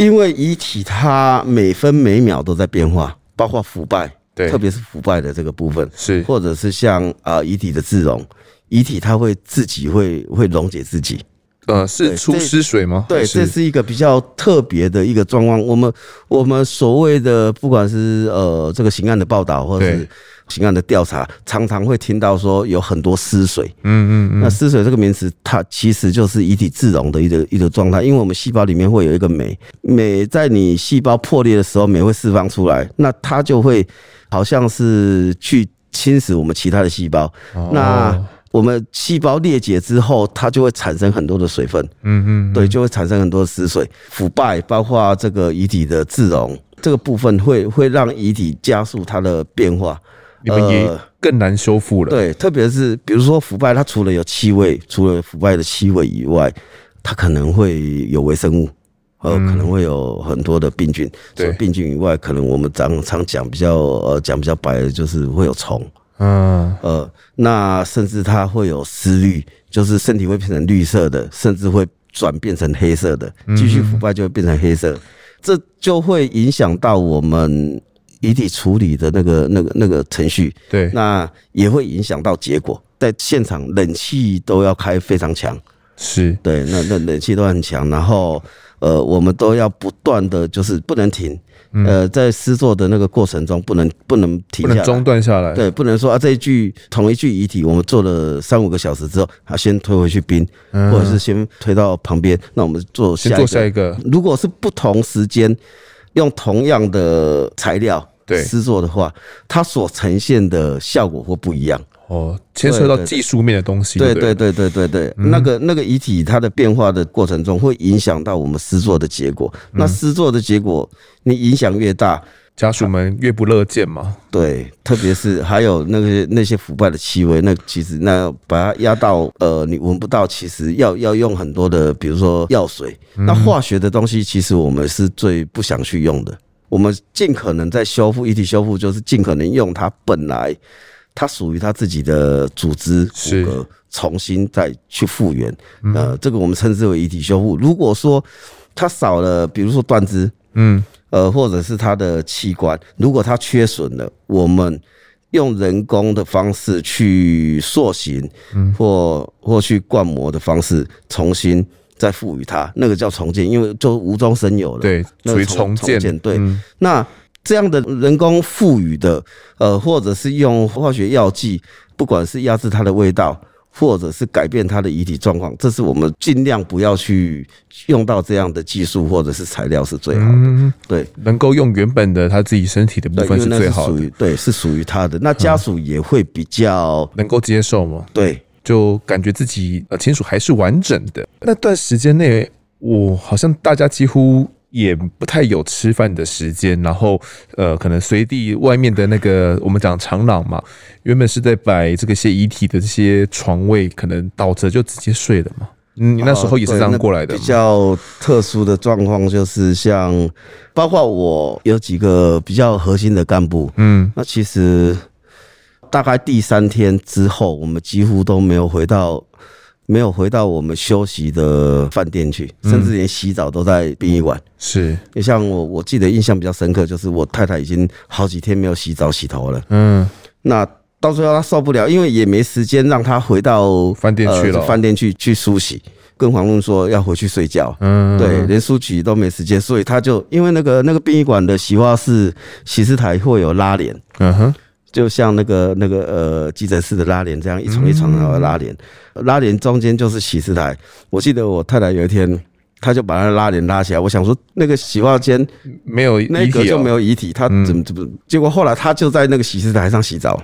因为遗体它每分每秒都在变化，包括腐败，对，特别是腐败的这个部分，
是，
或者是像啊遗体的自溶，遗体它会自己会会溶解自己，
呃，是出尸水吗？
对，这是一个比较特别的一个状况。我们我们所谓的不管是呃这个刑案的报道，或者是。刑案的调查常常会听到说有很多尸水，嗯嗯嗯，那尸水这个名词，它其实就是遗体自溶的一个一个状态，因为我们细胞里面会有一个酶，酶在你细胞破裂的时候，酶会释放出来，那它就会好像是去侵蚀我们其他的细胞，那我们细胞裂解之后，它就会产生很多的水分，嗯嗯，对，就会产生很多的尸水，腐败，包括这个遗体的自溶，这个部分会会让遗体加速它的变化。
你们也更难修复了。
对，特别是比如说腐败，它除了有气味，除了腐败的气味以外，它可能会有微生物，呃，可能会有很多的病菌。对，病菌以外，可能我们常常讲比较呃讲比较白的，就是会有虫。嗯，呃，那甚至它会有思虑，就是身体会变成绿色的，甚至会转变成黑色的，继续腐败就会变成黑色，这就会影响到我们。遗体处理的那个、那个、那个程序，
对，
那也会影响到结果。在现场，冷气都要开非常强，
是
对，那那冷气都很强。然后，呃，我们都要不断的就是不能停，呃，在施作的那个过程中不能不能停下来，
中断下来。
对，不能说啊，这一具同一具遗体，我们做了三五个小时之后，啊，先推回去冰，或者是先推到旁边，那我们做下一个。
先做下一个。
如果是不同时间用同样的材料。对，施作的话，它所呈现的效果会不一样
哦，牵涉到技术面的东西。
对对对对对对，那个那个遗体它的变化的过程中，会影响到我们施作的结果。那施作的结果，你影响越大，
家属们越不乐见嘛。
对，特别是还有那个那些腐败的气味，那其实那把它压到呃，你闻不到，其实要要用很多的，比如说药水，那化学的东西，其实我们是最不想去用的。我们尽可能在修复遗体修复，就是尽可能用它本来它属于它自己的组织骨骼，重新再去复原。呃，这个我们称之为遗体修复。如果说它少了，比如说断肢，嗯，呃，或者是它的器官，如果它缺损了，我们用人工的方式去塑形，或或去灌膜的方式重新。再赋予它，那个叫重建，因为就无中生有了。
对，属于重建。
对，嗯、那这样的人工赋予的，呃，或者是用化学药剂，不管是压制它的味道，或者是改变它的遗体状况，这是我们尽量不要去用到这样的技术或者是材料是最好的。嗯、对，
能够用原本的他自己身体的部分是最好的。
对，是属于他的。那家属也会比较、
嗯、能够接受吗？
对。
就感觉自己呃亲属还是完整的。那段时间内，我好像大家几乎也不太有吃饭的时间，然后呃，可能随地外面的那个我们讲长廊嘛，原本是在摆这个些遗体的这些床位，可能倒着就直接睡了嘛。嗯，你那时候也是这样过来的。
比较特殊的状况就是像，包括我有几个比较核心的干部，嗯，那其实。大概第三天之后，我们几乎都没有回到，没有回到我们休息的饭店去，甚至连洗澡都在殡仪馆。
是，
你像我，我记得印象比较深刻，就是我太太已经好几天没有洗澡洗头了。嗯，那到最后她受不了，因为也没时间让她回到
饭店去了，
饭店去去梳洗，跟黄论说要回去睡觉。嗯，对，连梳洗都没时间，所以她就因为那个那个殡仪馆的洗发室洗尸台会有拉帘。嗯哼。就像那个那个呃急诊室的拉帘这样一床一床的拉帘，拉帘中间就是洗尸台。我记得我太太有一天，她就把那拉帘拉起来。我想说那个洗化间
没有
那个就没有遗体，她怎么怎么？结果后来她就在那个洗尸台上洗澡，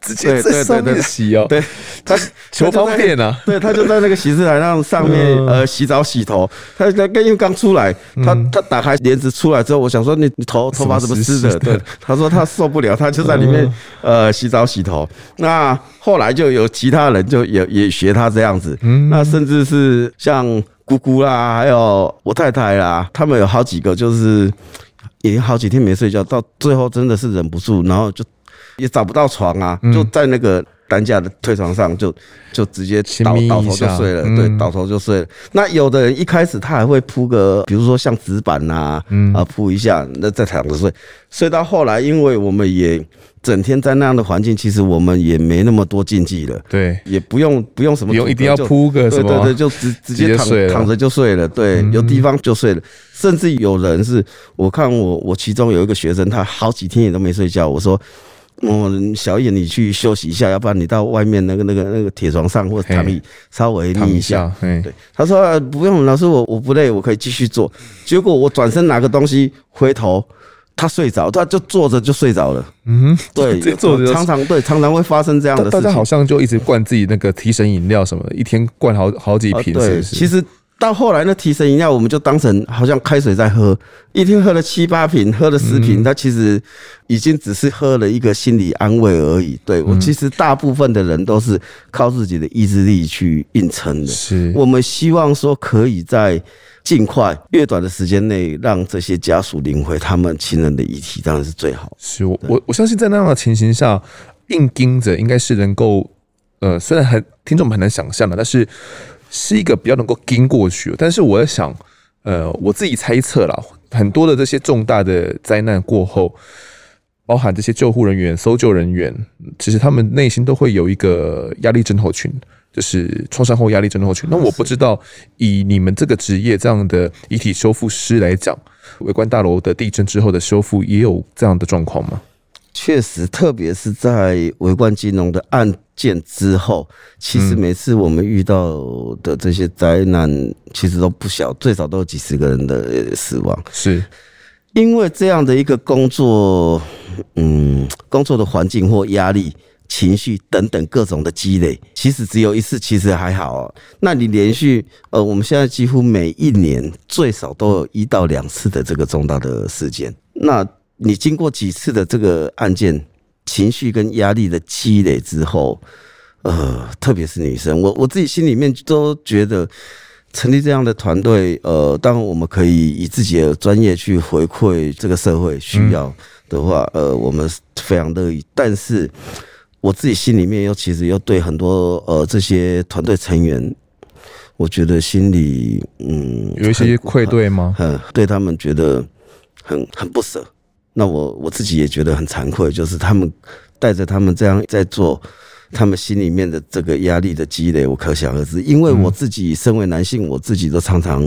直接在上面洗哦。
对，他
求方便啊。
对，他就在那个洗漱台上上面呃洗澡洗头。他他因为刚出来，他他打开帘子出来之后，我想说你你头头发怎么湿的？对，他说他受不了，他就在里面呃洗澡洗头。那后来就有其他人就也也学他这样子。那甚至是像姑姑啦，还有我太太啦，他们有好几个就是。已经好几天没睡觉，到最后真的是忍不住，然后就也找不到床啊，就在那个担架的推床上就就直接倒倒头就睡了，对，倒头就睡了。那有的人一开始他还会铺个，比如说像纸板呐，啊铺一下，那再躺着睡。睡到后来，因为我们也。整天在那样的环境，其实我们也没那么多禁忌了，
对，
也不用不用什么，
不用一定要铺个什么，
对对对，就直直接躺躺着就睡了，对，有地方就睡了，甚至有人是，我看我我其中有一个学生，他好几天也都没睡觉，我说，嗯，小野你去休息一下，要不然你到外面那个那个那个铁床上或者躺椅稍微眯一下，对，他说不用，老师我我不累，我可以继续做，结果我转身拿个东西回头。他睡着，他就坐着就睡着了。嗯，对，坐着常常对，常常会发生这样的事情。
大家好像就一直灌自己那个提神饮料什么的，一天灌好好几瓶。对，
其实到后来那提神饮料，我们就当成好像开水在喝，一天喝了七八瓶，喝了十瓶，他其实已经只是喝了一个心理安慰而已。对，我其实大部分的人都是靠自己的意志力去硬撑的。是我们希望说可以在。尽快越短的时间内，让这些家属领回他们亲人的遗体，当然是最好。
是我我我相信，在那样的情形下，硬盯着应该是能够，呃，虽然很听众们很难想象的，但是是一个比较能够跟过去。但是我在想，呃，我自己猜测啦，很多的这些重大的灾难过后，包含这些救护人员、搜救人员，其实他们内心都会有一个压力症候群。就是创伤后压力症候群。那我不知道，以你们这个职业这样的遗体修复师来讲，围观大楼的地震之后的修复也有这样的状况吗？
确实，特别是在围观金融的案件之后，其实每次我们遇到的这些灾难，其实都不小，最少都有几十个人的死亡。
是
因为这样的一个工作，嗯，工作的环境或压力。情绪等等各种的积累，其实只有一次，其实还好哦。那你连续呃，我们现在几乎每一年最少都有一到两次的这个重大的事件。那你经过几次的这个案件，情绪跟压力的积累之后，呃，特别是女生，我我自己心里面都觉得，成立这样的团队，呃，当然我们可以以自己的专业去回馈这个社会需要的话，呃，我们非常乐意，但是。我自己心里面又其实又对很多呃这些团队成员，我觉得心里嗯
有一些愧对吗？
嗯，对他们觉得很很不舍。那我我自己也觉得很惭愧，就是他们带着他们这样在做，他们心里面的这个压力的积累，我可想而知。因为我自己身为男性，我自己都常常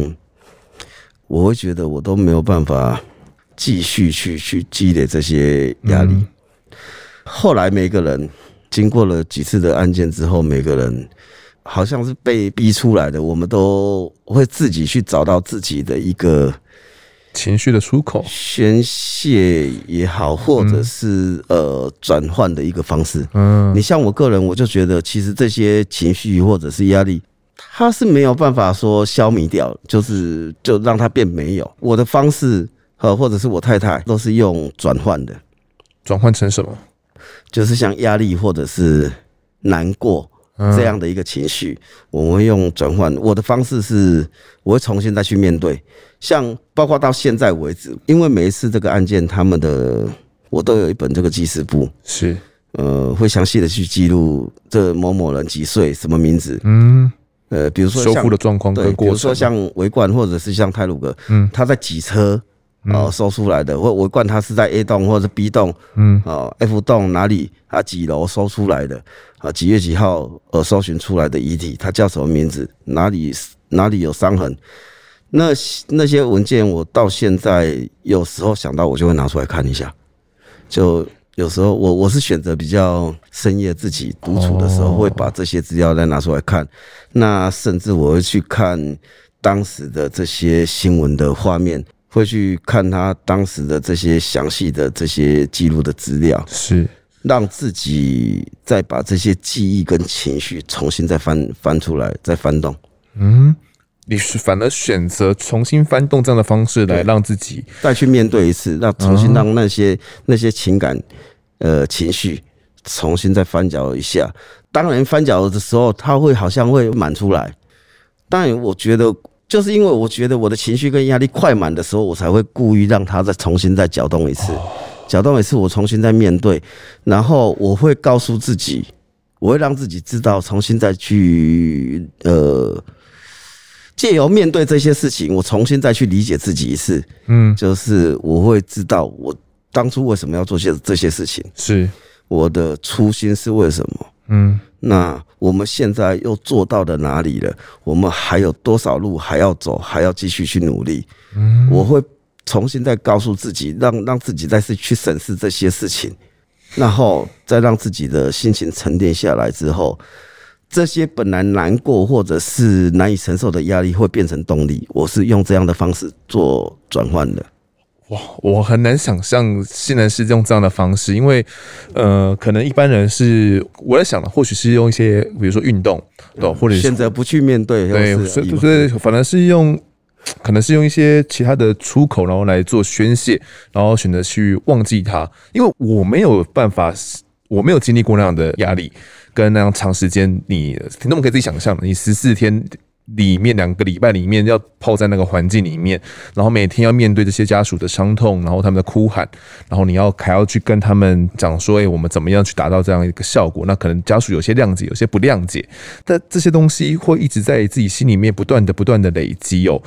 我会觉得我都没有办法继续去去积累这些压力。后来每个人。经过了几次的案件之后，每个人好像是被逼出来的，我们都会自己去找到自己的一个
情绪的出口，
宣泄也好，或者是呃转换的一个方式。嗯，你像我个人，我就觉得其实这些情绪或者是压力，它是没有办法说消弭掉，就是就让它变没有。我的方式和或者是我太太都是用转换的，
转换成什么？
就是像压力或者是难过这样的一个情绪，我们会用转换。我的方式是，我会重新再去面对。像包括到现在为止，因为每一次这个案件，他们的我都有一本这个记事簿，
是
呃，会详细的去记录这某某人几岁、什么名字，嗯，呃，比如说
修复的状况，对，
比如说像维冠或者是像泰鲁格，嗯，他在几车。哦，搜出来的，或我管他是在 A 栋或者是 B 栋，嗯，哦，F 栋哪里啊？几楼搜出来的？啊，几月几号呃搜寻出来的遗体？他叫什么名字？哪里哪里有伤痕？那那些文件我到现在有时候想到我就会拿出来看一下。就有时候我我是选择比较深夜自己独处的时候，会把这些资料再拿出来看。那甚至我会去看当时的这些新闻的画面。会去看他当时的这些详细的这些记录的资料，
是
让自己再把这些记忆跟情绪重新再翻翻出来，再翻动。
嗯，你是反而选择重新翻动这样的方式来让自己
再去面对一次，让重新让那些那些情感呃情绪重新再翻搅一下。当然翻搅的时候，它会好像会满出来。当然，我觉得就是因为我觉得我的情绪跟压力快满的时候，我才会故意让它再重新再搅动一次。搅动一次，我重新再面对，然后我会告诉自己，我会让自己知道，重新再去呃，借由面对这些事情，我重新再去理解自己一次。嗯，就是我会知道我当初为什么要做些这些事情，
是
我的初心是为什么。嗯，那我们现在又做到了哪里了？我们还有多少路还要走？还要继续去努力？嗯，我会。重新再告诉自己，让让自己再次去审视这些事情，然后再让自己的心情沉淀下来之后，这些本来难过或者是难以承受的压力会变成动力。我是用这样的方式做转换的。
哇，我很难想象现在是用这样的方式，因为呃，可能一般人是我在想的，或许是用一些比如说运动，对，或者选择
不去面对，
对，所以所以反而是用。可能是用一些其他的出口，然后来做宣泄，然后选择去忘记它，因为我没有办法，我没有经历过那样的压力，跟那样长时间，你听众们可以自己想象，你十四天。里面两个礼拜里面要泡在那个环境里面，然后每天要面对这些家属的伤痛，然后他们的哭喊，然后你要还要去跟他们讲说，哎，我们怎么样去达到这样一个效果？那可能家属有些谅解，有些不谅解，但这些东西会一直在自己心里面不断的、不断的累积哦。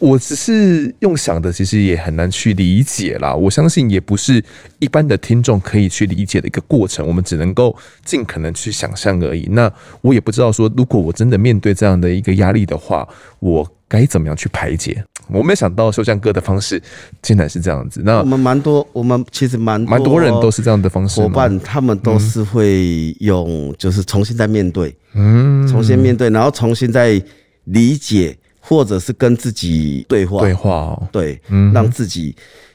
我只是用想的，其实也很难去理解啦。我相信也不是一般的听众可以去理解的一个过程，我们只能够尽可能去想象而已。那我也不知道说，如果我真的面对这样的一个压力的话，我该怎么样去排解？我没有想到修像哥的方式竟然是这样子。那
我们蛮多，我们其实蛮
蛮多人都是这样的方式。
伙伴他们都是会用，就是重新再面对，嗯，重新面对，然后重新再理解。或者是跟自己对话，
对话哦，
对，嗯，让自己，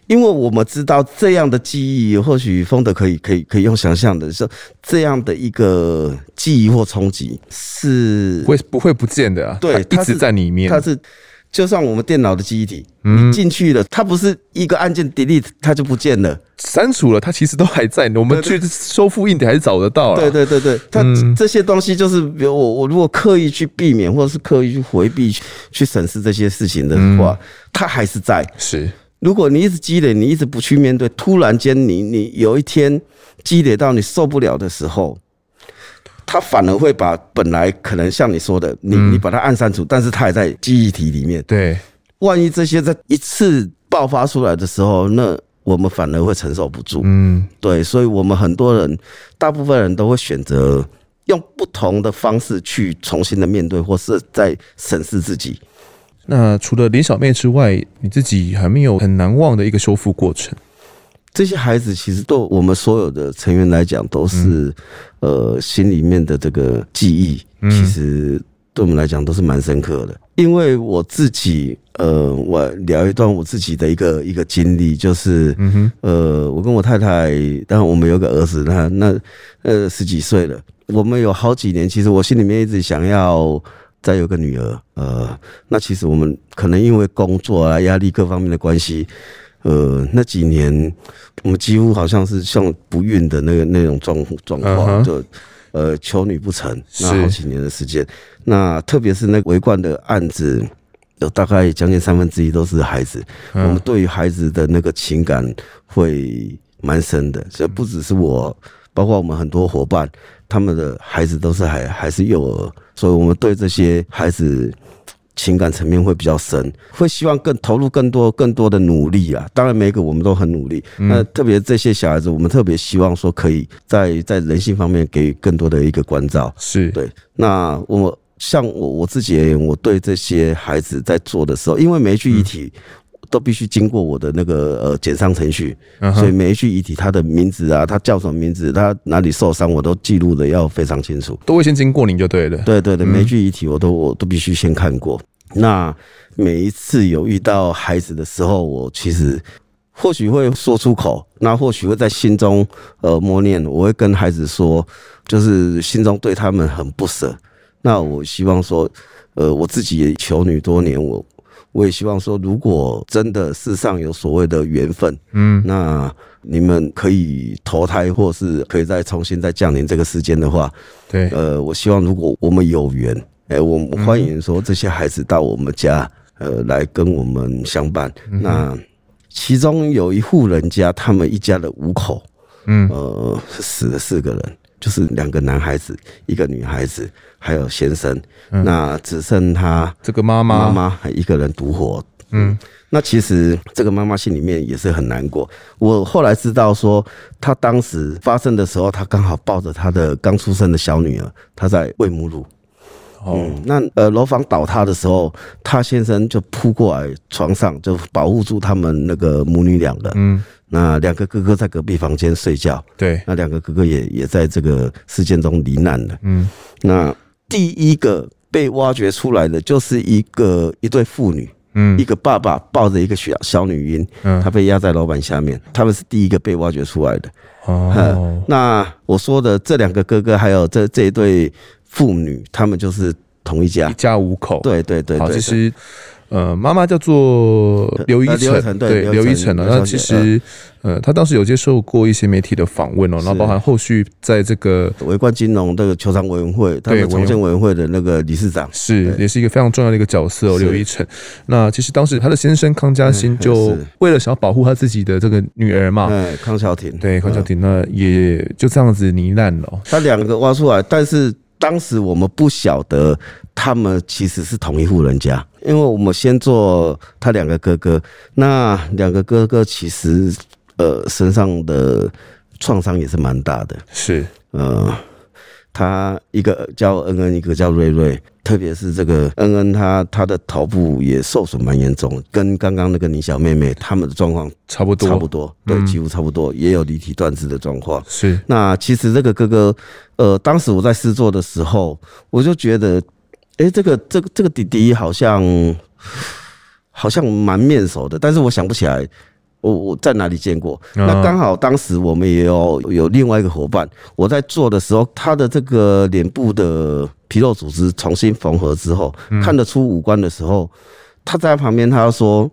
因为我们知道这样的记忆，或许风德可以可以可以用想象的，是这样的一个记忆或冲击是
会不会不见的啊？
对，
它一直在里面，
它是。就像我们电脑的记忆体，你进去了，它不是一个按键 delete 它就不见了，
删除了，它其实都还在。我们去修复硬碟还是找得到。
对对对对，它这些东西就是，比如我我如果刻意去避免，或者是刻意去回避去审视这些事情的话，它还是在。
是，
如果你一直积累，你一直不去面对，突然间你你有一天积累到你受不了的时候。他反而会把本来可能像你说的，你你把它按删除，但是它还在记忆体里面。
对，
万一这些在一次爆发出来的时候，那我们反而会承受不住。嗯，对，所以我们很多人，大部分人都会选择用不同的方式去重新的面对，或是在审视自己。
那除了林小妹之外，你自己还没有很难忘的一个修复过程？
这些孩子其实对我们所有的成员来讲，都是呃心里面的这个记忆，其实对我们来讲都是蛮深刻的。因为我自己呃，我聊一段我自己的一个一个经历，就是呃，我跟我太太，当然我们有个儿子，那那呃十几岁了，我们有好几年，其实我心里面一直想要再有个女儿，呃，那其实我们可能因为工作啊、压力各方面的关系。呃，那几年我们几乎好像是像不孕的那个那种状状况，就呃求女不成，那好几年的时间。那特别是那个维冠的案子，有大概将近三分之一都是孩子。我们对于孩子的那个情感会蛮深的，所以不只是我，包括我们很多伙伴，他们的孩子都是还还是幼儿，所以我们对这些孩子。情感层面会比较深，会希望更投入更多更多的努力啊！当然，每一个我们都很努力。那特别这些小孩子，我们特别希望说，可以在在人性方面给予更多的一个关照。
是
对。那我像我我自己而言，我对这些孩子在做的时候，因为每一具遗体都必须经过我的那个呃检伤程序，所以每一具遗体他的名字啊，他叫什么名字，他哪里受伤，我都记录的要非常清楚，
都会先经过您就对了。
对对对，每一具遗体我都我都必须先看过。那每一次有遇到孩子的时候，我其实或许会说出口，那或许会在心中呃默念，我会跟孩子说，就是心中对他们很不舍。那我希望说，呃，我自己也求女多年，我我也希望说，如果真的世上有所谓的缘分，嗯，那你们可以投胎，或是可以再重新再降临这个世间的话，
对，
呃，我希望如果我们有缘，哎、欸，我欢迎说这些孩子到我们家，呃，来跟我们相伴。嗯、那其中有一户人家，他们一家的五口，嗯，呃，死了四个人。就是两个男孩子，一个女孩子，还有先生，嗯、那只剩他
这个妈妈，妈妈
还一个人独活。嗯，那其实这个妈妈心里面也是很难过。我后来知道说，她当时发生的时候，她刚好抱着她的刚出生的小女儿，她在喂母乳。哦、嗯，那呃楼房倒塌的时候，她先生就扑过来床上，就保护住他们那个母女两个。嗯。那两个哥哥在隔壁房间睡觉，
对，
那两个哥哥也也在这个事件中罹难了。嗯，那第一个被挖掘出来的就是一个一对父女，嗯，一个爸爸抱着一个小小女婴，嗯，他被压在楼板下面，他们是第一个被挖掘出来的。哦，那我说的这两个哥哥还有这这一对父女，他们就是同一家，
一家五口。
对对
对，其实。呃，妈妈叫做刘依晨，对，刘依晨啊。那其实，呃，他当时有接受过一些媒体的访问哦，然后包含后续在这个
维冠金融这个球场委员会，对，重建委员会的那个理事长，
是也是一个非常重要的一个角色哦，刘依晨。那其实当时他的先生康嘉欣就为了想要保护他自己的这个女儿嘛，
康晓婷，
对，康晓婷，那也就这样子罹难了。
他两个挖出来，但是当时我们不晓得他们其实是同一户人家。因为我们先做他两个哥哥，那两个哥哥其实呃身上的创伤也是蛮大的，
是
呃，他一个叫恩恩，一个叫瑞瑞，特别是这个恩恩，他他的头部也受损蛮严重，跟刚刚那个你小妹妹他们的状况
差不多，
差不多，对，几乎差不多，也有离体断肢的状况。
是，
那其实这个哥哥，呃，当时我在试做的时候，我就觉得。哎，这个这个这个弟弟好像好像蛮面熟的，但是我想不起来我我在哪里见过。那刚好当时我们也有有另外一个伙伴，我在做的时候，他的这个脸部的皮肉组织重新缝合之后，看得出五官的时候，他在旁边，他说：“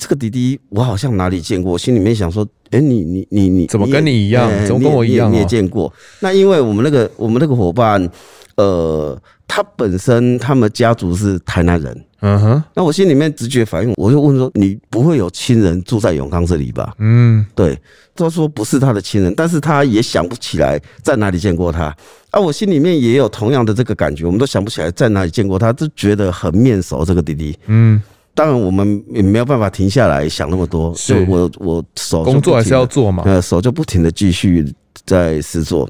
这个弟弟我好像哪里见过。”心里面想说：“哎，你你你你
怎么跟你一样？怎么跟我一样？
你也见过？”那因为我们那个我们那个伙伴，呃。他本身他们家族是台南人，嗯哼，那我心里面直觉反应，我就问说：“你不会有亲人住在永康这里吧？”嗯，对，他说不是他的亲人，但是他也想不起来在哪里见过他。啊，我心里面也有同样的这个感觉，我们都想不起来在哪里见过他，就觉得很面熟这个弟弟。嗯，当然我们也没有办法停下来想那么多，是我我手
工作还是要做嘛，
呃，手就不停的继续在试做。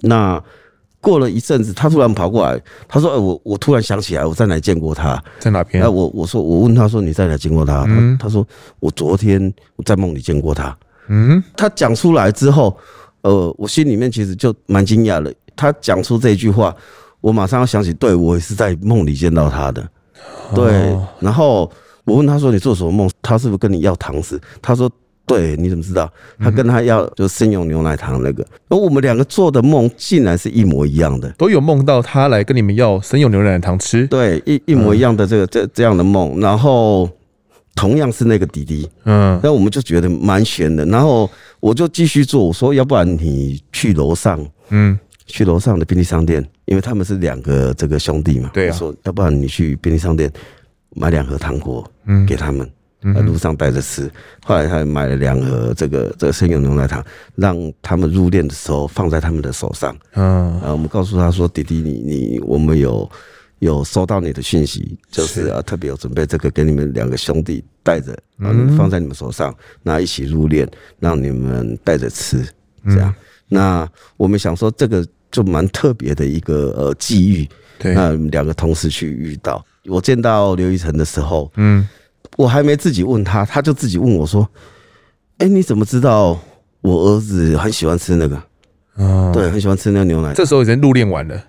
那。过了一阵子，他突然跑过来，他说：“哎，我我突然想起来，我在哪见过他？
在哪边？”
我我说我问他说：“你在哪见过他？”他他说：“我昨天我在梦里见过他。”嗯，他讲出来之后，呃，我心里面其实就蛮惊讶的。他讲出这句话，我马上要想起，对，我也是在梦里见到他的。对，然后我问他说：“你做什么梦？他是不是跟你要糖食？”他说。对，你怎么知道？他跟他要就生用牛奶糖那个，而我们两个做的梦竟然是一模一样的，
都有梦到他来跟你们要生用牛奶糖吃。
对，一一模一样的这个这这样的梦，然后同样是那个弟弟，嗯，那我们就觉得蛮悬的。然后我就继续做，我说要不然你去楼上，嗯，去楼上的便利商店，因为他们是两个这个兄弟嘛，对啊，说要不然你去便利商店买两盒糖果，嗯，给他们。在路上带着吃，后来他买了两盒这个这个生牛牛奶糖，让他们入殓的时候放在他们的手上。嗯，啊，我们告诉他说：“弟弟，你你我们有有收到你的讯息，就是啊，特别有准备这个给你们两个兄弟带着，嗯，放在你们手上，那一起入殓，让你们带着吃，这样。那我们想说，这个就蛮特别的一个呃际遇。对，那两个同时去遇到，我见到刘一成的时候，嗯。我还没自己问他，他就自己问我说：“哎，你怎么知道我儿子很喜欢吃那个？嗯，对，很喜欢吃那个牛奶。
这时候已经入殓完了，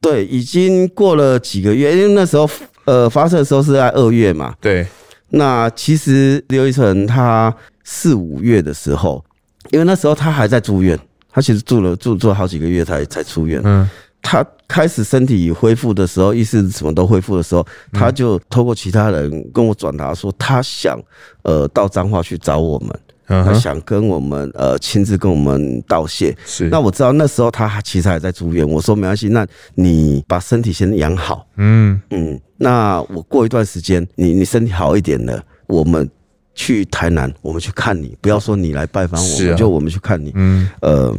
对，已经过了几个月，因为那时候呃发射的时候是在二月嘛。
对，
那其实刘一成他四五月的时候，因为那时候他还在住院，他其实住了住住了好几个月才才出院。嗯，他开始身体恢复的时候，意识什么都恢复的时候，他就透过其他人跟我转达说，他想呃到彰化去找我们。他想跟我们呃亲自跟我们道谢，是。那我知道那时候他其实还在住院，我说没关系，那你把身体先养好，嗯嗯。那我过一段时间，你你身体好一点了，我们去台南，我们去看你，不要说你来拜访我们，就我们去看你，嗯呃。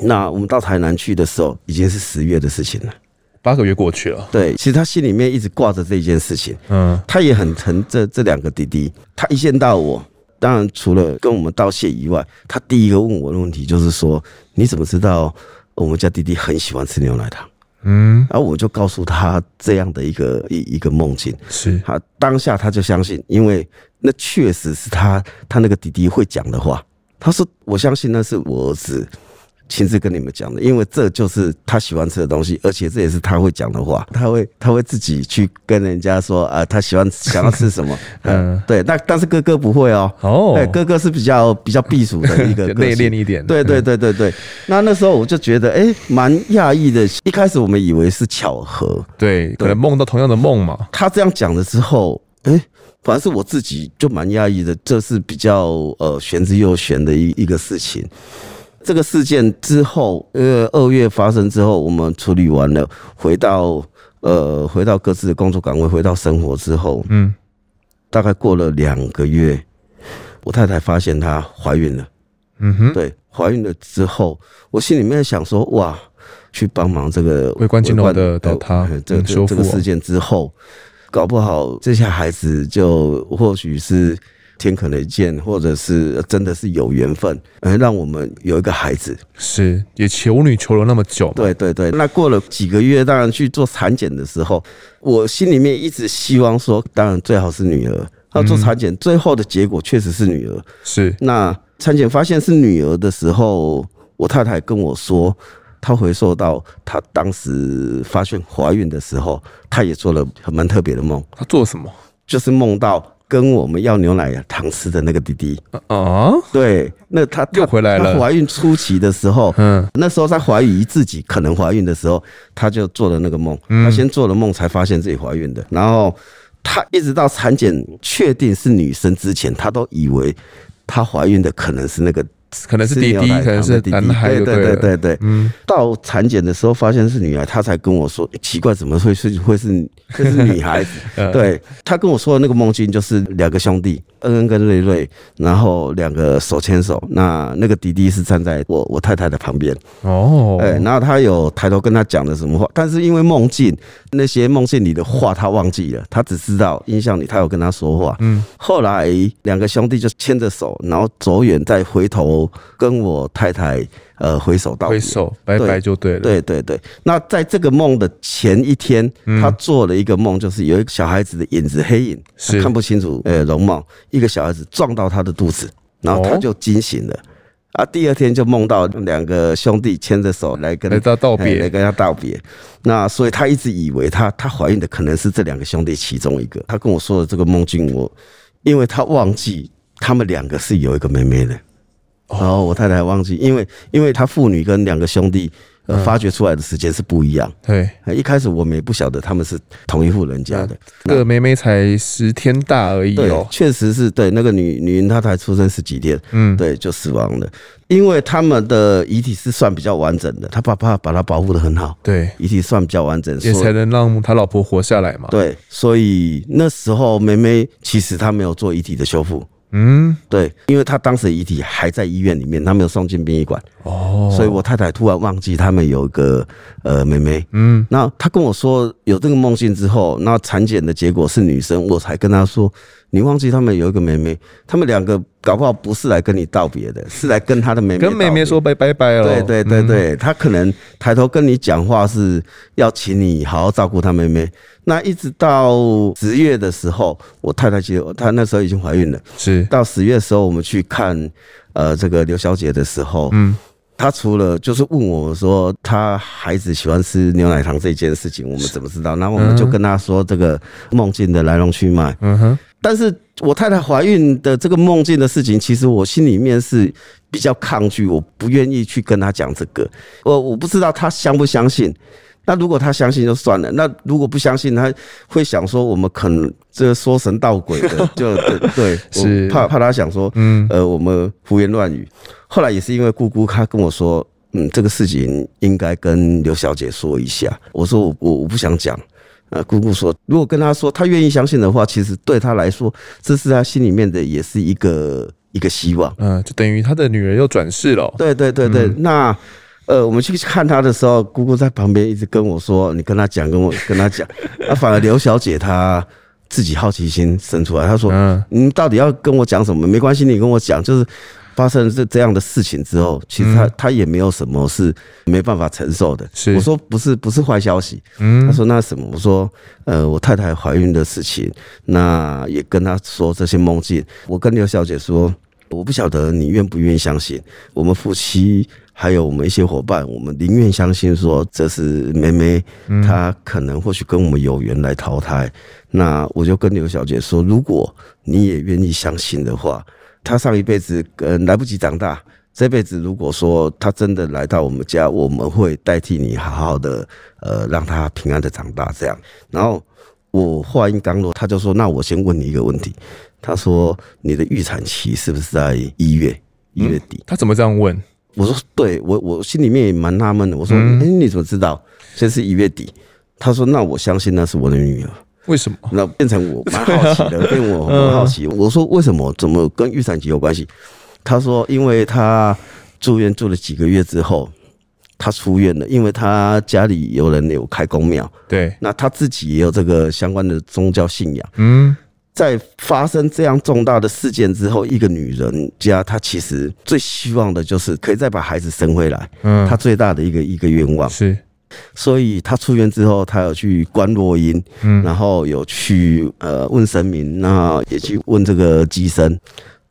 那我们到台南去的时候，已经是十月的事情了，
八个月过去了。
对，其实他心里面一直挂着这件事情，嗯，他也很疼这这两个弟弟，他一见到我。当然，除了跟我们道谢以外，他第一个问我的问题就是说：“你怎么知道我们家弟弟很喜欢吃牛奶糖？”嗯，然后我就告诉他这样的一个一一个梦境，是他当下他就相信，因为那确实是他他那个弟弟会讲的话。他说：“我相信那是我儿子。”亲自跟你们讲的，因为这就是他喜欢吃的东西，而且这也是他会讲的话。他会他会自己去跟人家说啊，他喜欢想要吃什么。嗯，对。那但是哥哥不会哦。哦。对，哥哥是比较比较避暑的一个
内敛一点。
对对对对对。那那时候我就觉得，哎，蛮讶异的。一开始我们以为是巧合，
对，可能梦到同样的梦嘛。
他这样讲了之后，哎，反正是我自己就蛮讶异的。这是比较呃玄之又玄的一一个事情。这个事件之后，呃，二月发生之后，我们处理完了，回到呃，回到各自的工作岗位，回到生活之后，嗯，大概过了两个月，我太太发现她怀孕了，嗯哼，对，怀孕了之后，我心里面想说，哇，去帮忙这个
微观镜头的倒塌，
这个这个事件之后，搞不好这些孩子就或许是。天可能见，或者是真的是有缘分，而让我们有一个孩子，
是也求女求了那么久。
对对对，那过了几个月，当然去做产检的时候，我心里面一直希望说，当然最好是女儿。那做产检最后的结果确实是女儿。是那产检发现是女儿的时候，我太太跟我说，她回溯到她当时发现怀孕的时候，她也做了很蛮特别的梦。
她做什么？
就是梦到。跟我们要牛奶糖吃的那个弟弟啊，对，那他
又回来了。
怀孕初期的时候，嗯，那时候在怀疑自己可能怀孕的时候，他就做了那个梦。他先做了梦，才发现自己怀孕的。然后他一直到产检确定是女生之前，他都以为她怀孕的可能是那个。
可能是弟弟，可能是男孩，对
对对对对。嗯，到产检的时候发现是女孩，他才跟我说奇怪，怎么会是会是会是女孩子？对，他跟我说的那个梦境就是两个兄弟恩恩跟瑞瑞，然后两个手牵手，那那个弟弟是站在我我太太的旁边哦，哎，然后他有抬头跟他讲了什么话，但是因为梦境那些梦境里的话他忘记了，他只知道印象里他有跟他说话。嗯，后来两个兄弟就牵着手，然后走远再回头。跟我太太呃挥手道别，挥手
拜拜就对了。
对对对，那在这个梦的前一天，他做了一个梦，就是有一个小孩子的影子，黑影，他看不清楚呃容貌，一个小孩子撞到他的肚子，然后他就惊醒了。啊，第二天就梦到两个兄弟牵着手来跟他道别，来跟他道别。那所以他一直以为他他怀孕的可能是这两个兄弟其中一个。他跟我说的这个梦境，我因为他忘记他们两个是有一个妹妹的。然后我太太忘记，因为因为他父女跟两个兄弟呃发掘出来的时间是不一样。对，一开始我们也不晓得他们是同一户人家的。
那个妹妹才十天大而已哦，
确实是对。那个女女婴她才出生十几天，嗯，对，就死亡了。因为他们的遗体是算比较完整的，他爸爸把他保护的很好，对，遗体算比较完整，
也才能让他老婆活下来嘛。
对，所以那时候妹妹其实她没有做遗体的修复。嗯，对，因为他当时遗体还在医院里面，他没有送进殡仪馆。哦，所以我太太突然忘记他们有一个呃妹妹，嗯，那他跟我说有这个梦境之后，那产检的结果是女生，我才跟他说。你忘记他们有一个妹妹，他们两个搞不好不是来跟你道别的，是来跟他的妹妹
跟妹妹说拜拜拜哦。
对对对对，他可能抬头跟你讲话是要请你好好照顾他妹妹。那一直到十月的时候，我太太其实她那时候已经怀孕了。是到十月的时候，我们去看呃这个刘小姐的时候，嗯，她除了就是问我说他孩子喜欢吃牛奶糖这件事情，我们怎么知道？然后我们就跟他说这个梦境的来龙去脉。嗯哼。但是我太太怀孕的这个梦境的事情，其实我心里面是比较抗拒，我不愿意去跟他讲这个。我我不知道他相不相信。那如果他相信就算了，那如果不相信，他会想说我们可能这说神道鬼的，就对，对，是怕怕他想说，嗯，呃，我们胡言乱语。后来也是因为姑姑她跟我说，嗯，这个事情应该跟刘小姐说一下。我说我我我不想讲。呃，姑姑说，如果跟她说，她愿意相信的话，其实对她来说，这是她心里面的，也是一个一个希望。
嗯，就等于她的女儿又转世了。
对对对对，嗯、那呃，我们去看她的时候，姑姑在旁边一直跟我说：“你跟她讲，跟我跟她讲。”啊，反而刘小姐她自己好奇心生出来，她说：“嗯，你到底要跟我讲什么？没关系，你跟我讲，就是。”发生这这样的事情之后，其实他他也没有什么是没办法承受的。我说不是不是坏消息。他说那什么？我说呃，我太太怀孕的事情，那也跟他说这些梦境。我跟刘小姐说，我不晓得你愿不愿意相信。我们夫妻还有我们一些伙伴，我们宁愿相信说这是妹妹，她可能或许跟我们有缘来投胎。那我就跟刘小姐说，如果你也愿意相信的话。他上一辈子呃来不及长大，这辈子如果说他真的来到我们家，我们会代替你好好的呃让他平安的长大这样。然后我话音刚落，他就说：“那我先问你一个问题。”他说：“你的预产期是不是在一月一月底？”
他怎么这样问？
我说：“对，我我心里面也蛮纳闷的。”我说：“哎，你怎么知道现在是一月底？”他说：“那我相信那是我的女儿。”
为什么？
那变成我蛮好奇的，变我很好奇。我说为什么？怎么跟预产期有关系？他说，因为他住院住了几个月之后，他出院了，因为他家里有人有开公庙，
对，
那他自己也有这个相关的宗教信仰。嗯，在发生这样重大的事件之后，一个女人家，她其实最希望的就是可以再把孩子生回来。嗯，她最大的一个一个愿望
是。
所以他出院之后，他有去观落阴，嗯，然后有去呃问神明，那也去问这个乩身，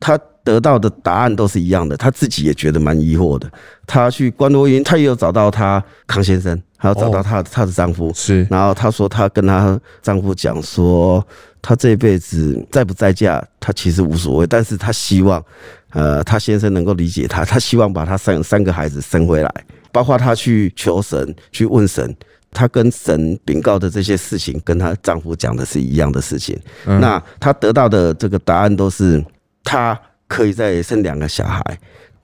他得到的答案都是一样的，他自己也觉得蛮疑惑的。他去观落阴，他也有找到他康先生，还有找到他他的丈夫，是。然后他说他跟他丈夫讲说，他这辈子在不在嫁，他其实无所谓，但是他希望，呃，他先生能够理解他，他希望把他三三个孩子生回来。包括她去求神、去问神，她跟神禀告的这些事情，跟她丈夫讲的是一样的事情。嗯、那她得到的这个答案都是，她可以再生两个小孩。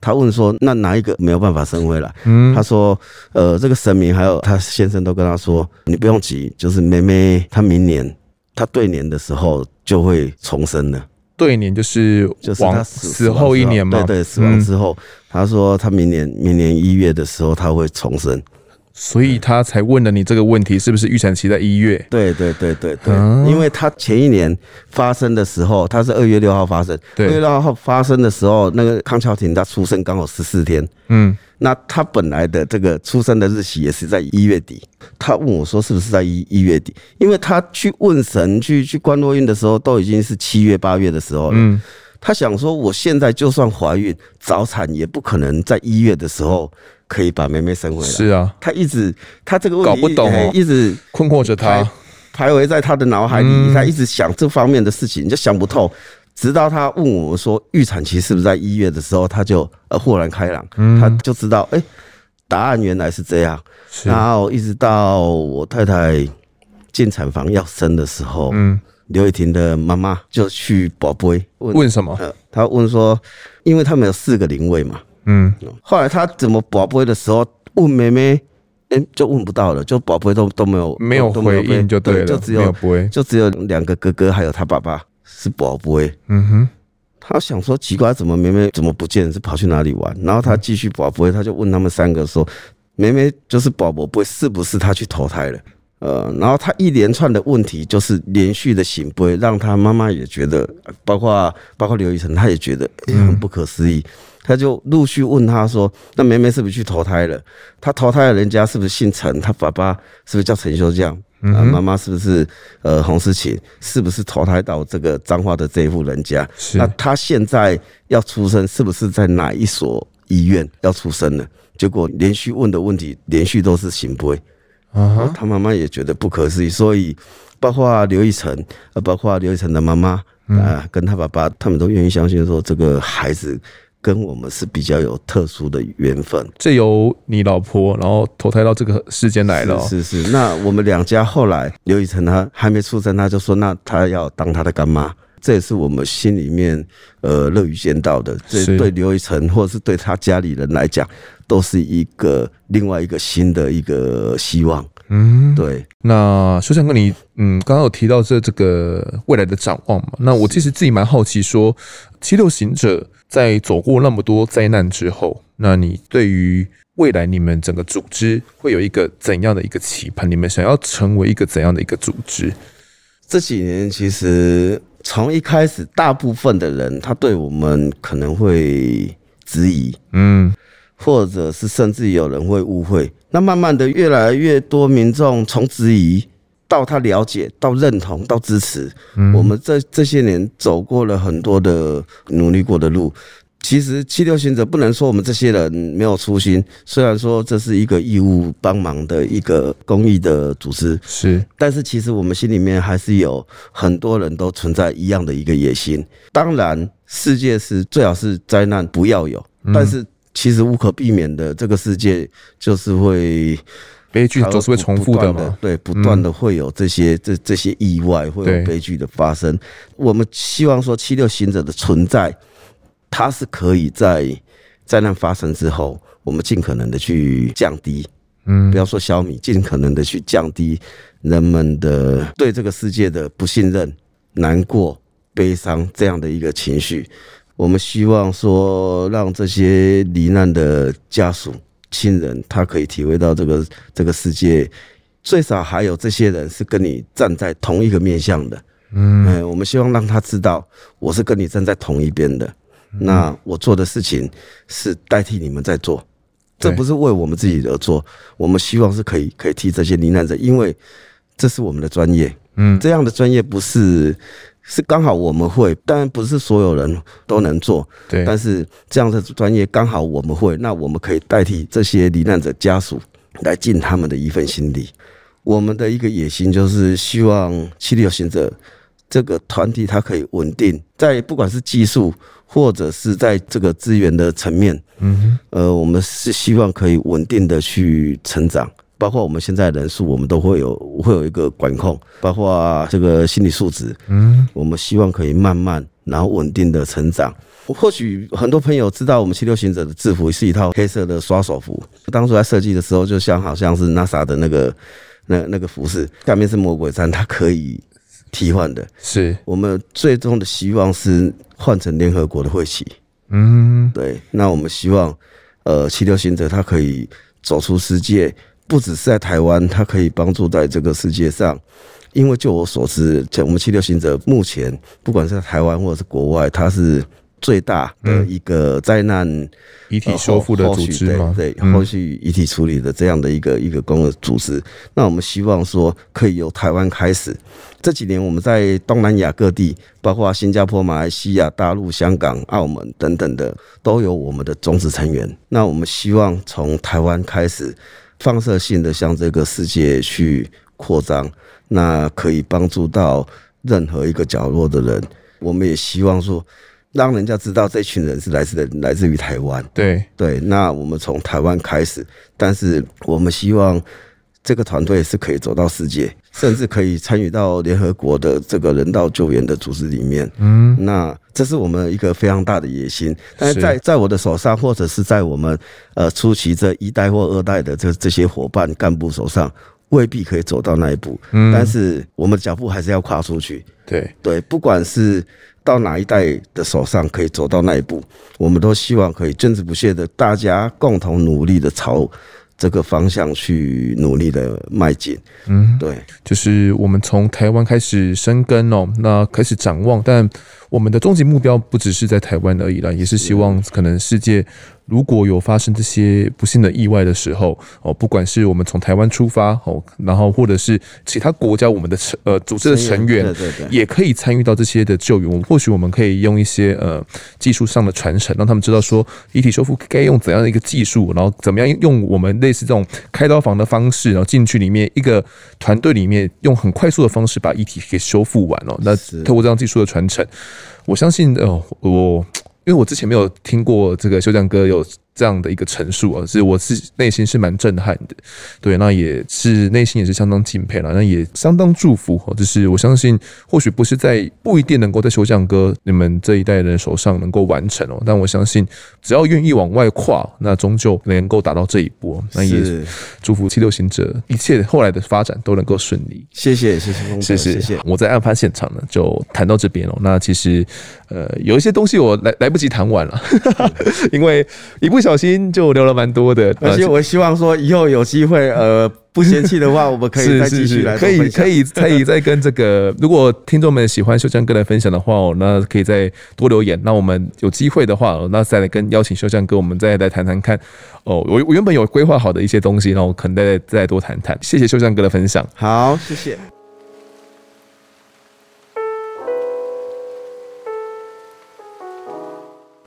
她问说：“那哪一个没有办法生回来？”嗯，她说：“呃，这个神明还有她先生都跟她说，你不用急，就是妹妹她明年她对年的时候就会重生了。”
对年就是就是他死后一年嘛，
对对，死亡之后，他说他明年明年一月的时候他会重生，
所以他才问了你这个问题，是不是预产期在一月？
对对对对对，因为他前一年发生的时候，他是二月六号发生，二月六号发生的时候，那个康桥婷他出生刚好十四天，嗯。那他本来的这个出生的日期也是在一月底，他问我说是不是在一一月底？因为他去问神去去观落运的时候，都已经是七月八月的时候了。嗯，他想说，我现在就算怀孕早产，也不可能在一月的时候可以把妹妹生回来。
是啊，
他一直他这个问题
搞不懂哦，
一直
困惑着他，
徘徊在他的脑海里，他一直想这方面的事情，就想不透。直到他问我说预产期是不是在一月的时候，他就呃豁然开朗，他就知道哎、欸，答案原来是这样。然后一直到我太太进产房要生的时候，嗯，刘雨婷的妈妈就去宝贝问
问什么？
他问说，因为他们有四个灵位嘛，嗯，后来他怎么宝贝的时候问妹妹，哎，就问不到了，就宝贝都都没有
没有回应就对了，
就只有就只有两个哥哥还有他爸爸。是宝贝，嗯哼，他想说奇怪，怎么梅梅怎么不见？是跑去哪里玩？然后他继续宝贝，他就问他们三个说：“梅梅就是宝贝，是不是他去投胎了？”呃，然后他一连串的问题就是连续的醒杯，让他妈妈也觉得，包括包括刘雨辰，他也觉得很不可思议。他就陆续问他说：“那梅梅是不是去投胎了？他投胎了人家是不是姓陈？他爸爸是不是叫陈修将？”啊，妈妈是不是呃洪世琴？是不是投胎到这个彰化的这一户人家？那他现在要出生，是不是在哪一所医院要出生呢？结果连续问的问题，连续都是行不。啊、uh-huh，他妈妈也觉得不可思议，所以包括刘一成，呃，包括刘一成的妈妈，啊，跟他爸爸，他们都愿意相信说这个孩子。跟我们是比较有特殊的缘分，
这由你老婆然后投胎到这个世间来了。哦，
是是是。那我们两家后来，刘以成他还没出生，他就说那他要当他的干妈，这也是我们心里面呃乐于见到的。这对刘以成或者是对他家里人来讲，都是一个另外一个新的一个希望。嗯，对。
那说想跟你，嗯，刚刚有提到这这个未来的展望嘛？那我其实自己蛮好奇，说七六行者在走过那么多灾难之后，那你对于未来你们整个组织会有一个怎样的一个期盼？你们想要成为一个怎样的一个组织？
这几年其实从一开始，大部分的人他对我们可能会质疑，嗯。或者是甚至有人会误会，那慢慢的越来越多民众从质疑到他了解到认同到支持，嗯，我们这这些年走过了很多的努力过的路。其实七六行者不能说我们这些人没有初心，虽然说这是一个义务帮忙的一个公益的组织，
是，
但是其实我们心里面还是有很多人都存在一样的一个野心。当然，世界是最好是灾难不要有，但是。其实无可避免的，这个世界就是会
悲剧总是会重复的嘛。
对，不断的会有这些这这些意外，会有悲剧的发生。我们希望说七六行者的存在，它是可以在灾难发生之后，我们尽可能的去降低，嗯，不要说小米，尽可能的去降低人们的对这个世界的不信任、难过、悲伤这样的一个情绪。我们希望说，让这些罹难的家属、亲人，他可以体会到这个这个世界，最少还有这些人是跟你站在同一个面向的。嗯，我们希望让他知道，我是跟你站在同一边的。那我做的事情是代替你们在做，这不是为我们自己而做。我们希望是可以可以替这些罹难者，因为这是我们的专业。嗯，这样的专业不是。是刚好我们会，当然不是所有人都能做。对，但是这样的专业刚好我们会，那我们可以代替这些罹难者家属来尽他们的一份心力。我们的一个野心就是希望七六行者这个团体它可以稳定，在不管是技术或者是在这个资源的层面，嗯哼，呃，我们是希望可以稳定的去成长。包括我们现在人数，我们都会有会有一个管控，包括这个心理素质，嗯，我们希望可以慢慢然后稳定的成长。或许很多朋友知道，我们七六行者的制服是一套黑色的刷手服，当初在设计的时候，就像好像是 NASA 的那个那那个服饰，下面是魔鬼毡，它可以替换的。是我们最终的希望是换成联合国的会旗，嗯，对。那我们希望，呃，七六行者它可以走出世界。不只是在台湾，它可以帮助在这个世界上。因为就我所知，像我们七六行者目前，不管是在台湾或者是国外，它是最大的一个灾难
遗体修复的组织吗？
对，后续遗体处理的这样的一个一个公共组织。那我们希望说，可以由台湾开始。这几年我们在东南亚各地，包括新加坡、马来西亚、大陆、香港、澳门等等的，都有我们的种子成员。那我们希望从台湾开始。放射性的向这个世界去扩张，那可以帮助到任何一个角落的人。我们也希望说，让人家知道这群人是来自的，来自于台湾。对对，那我们从台湾开始，但是我们希望。这个团队是可以走到世界，甚至可以参与到联合国的这个人道救援的组织里面。嗯，那这是我们一个非常大的野心。但是在在我的手上，或者是在我们呃初期这一代或二代的这这些伙伴干部手上，未必可以走到那一步。嗯，但是我们脚步还是要跨出去。对对，不管是到哪一代的手上可以走到那一步，我们都希望可以坚持不懈的，大家共同努力的朝。这个方向去努力的迈进，嗯，对，
就是我们从台湾开始生根哦，那开始展望，但我们的终极目标不只是在台湾而已啦，也是希望可能世界如果有发生这些不幸的意外的时候，哦，不管是我们从台湾出发，哦，然后或者是其他国家我们的成呃组织的成员，对对对，也可以参与到这些的救援。我们或许我们可以用一些呃技术上的传承，让他们知道说遗体修复该用怎样的一个技术，然后怎么样用我们类似这种开刀房的方式，然后进去里面一个团队里面用很快速的方式把遗体给修复完哦。那透过这样技术的传承，我相信呃我。因为我之前没有听过这个修将哥有这样的一个陈述啊，是我是内心是蛮震撼的，对，那也是内心也是相当敬佩了，那也相当祝福哦。就是我相信，或许不是在不一定能够在修匠哥你们这一代人手上能够完成哦，但我相信只要愿意往外跨，那终究能够达到这一步。那也祝福七六行者一切后来的发展都能够顺利。
谢谢谢谢谢谢谢谢。
我在案发现场呢，就谈到这边哦。那其实呃有一些东西我来来不及谈完了，因为一不小。小心就聊了蛮多的，
而且我希望说以后有机会，呃，不嫌弃的话，我们可以再继续来，
可以可以可以再跟这个，如果听众们喜欢修江哥的分享的话，哦，那可以再多留言。那我们有机会的话，那再来跟邀请修江哥，我们再来谈谈看。哦，我我原本有规划好的一些东西，那我可能再再多谈谈。谢谢修江哥的分享。
好，谢谢。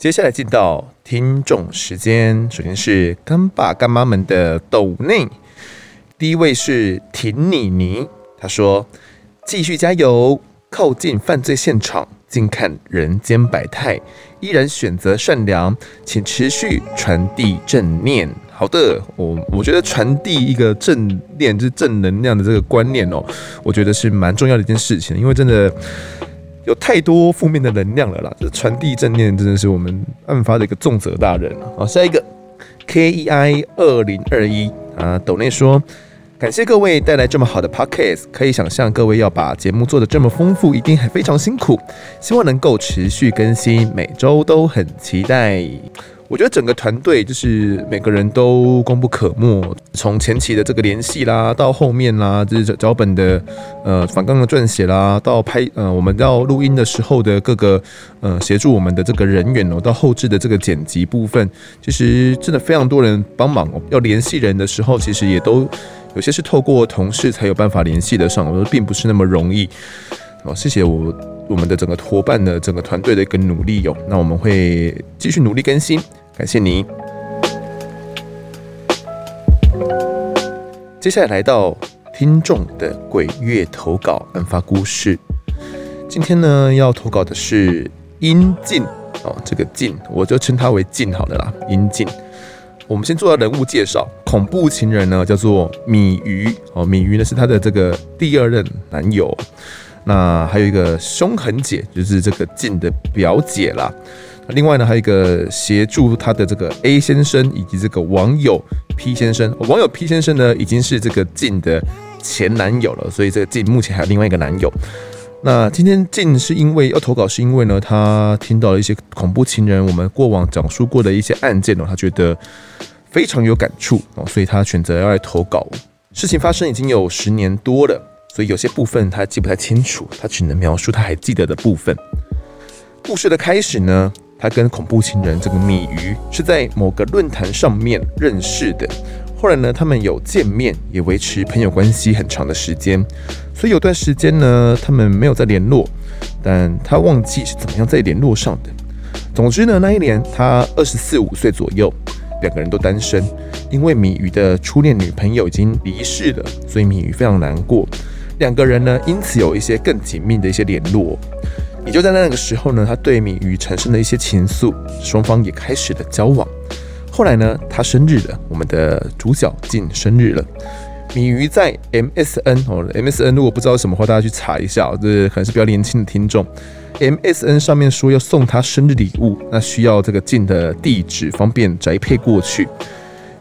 接下来进到听众时间，首先是干爸干妈们的抖内，第一位是婷妮妮，她说：“继续加油，靠近犯罪现场，静看人间百态，依然选择善良，请持续传递正念。”好的，我我觉得传递一个正念，就是正能量的这个观念哦，我觉得是蛮重要的一件事情，因为真的。有太多负面的能量了啦，这传递正念真的是我们案发的一个重责大任。好，下一个 K E I 二零二一啊，斗内说，感谢各位带来这么好的 Podcast，可以想象各位要把节目做得这么丰富，一定还非常辛苦，希望能够持续更新，每周都很期待。我觉得整个团队就是每个人都功不可没，从前期的这个联系啦，到后面啦，就是脚本的呃反刚的撰写啦，到拍呃我们要录音的时候的各个呃协助我们的这个人员哦，到后置的这个剪辑部分，其实真的非常多人帮忙哦。要联系人的时候，其实也都有些是透过同事才有办法联系得上，我说并不是那么容易哦。谢谢我我们的整个伙伴的整个团队的一个努力哟，那我们会继续努力更新。感谢你。接下来来到听众的鬼月投稿案发故事。今天呢，要投稿的是阴静哦，这个静我就称他为静好了啦。阴静，我们先做到人物介绍。恐怖情人呢，叫做米鱼哦，米鱼呢是他的这个第二任男友。那还有一个凶狠姐，就是这个静的表姐啦。另外呢，还有一个协助他的这个 A 先生以及这个网友 P 先生。网友 P 先生呢，已经是这个静的前男友了，所以这个静目前还有另外一个男友。那今天静是因为要投稿，是因为呢，他听到了一些恐怖情人我们过往讲述过的一些案件哦，他觉得非常有感触哦，所以他选择要来投稿。事情发生已经有十年多了，所以有些部分他记不太清楚，他只能描述他还记得的部分。故事的开始呢，他跟恐怖情人这个米鱼是在某个论坛上面认识的，后来呢，他们有见面，也维持朋友关系很长的时间，所以有段时间呢，他们没有再联络，但他忘记是怎么样再联络上的。总之呢，那一年他二十四五岁左右，两个人都单身，因为米鱼的初恋女朋友已经离世了，所以米鱼非常难过，两个人呢，因此有一些更紧密的一些联络。也就在那个时候呢，他对米鱼产生了一些情愫，双方也开始了交往。后来呢，他生日了，我们的主角进生日了。米鱼在 MSN 哦，MSN 如果不知道什么话，大家去查一下，这可能是比较年轻的听众。MSN 上面说要送他生日礼物，那需要这个静的地址，方便宅配过去。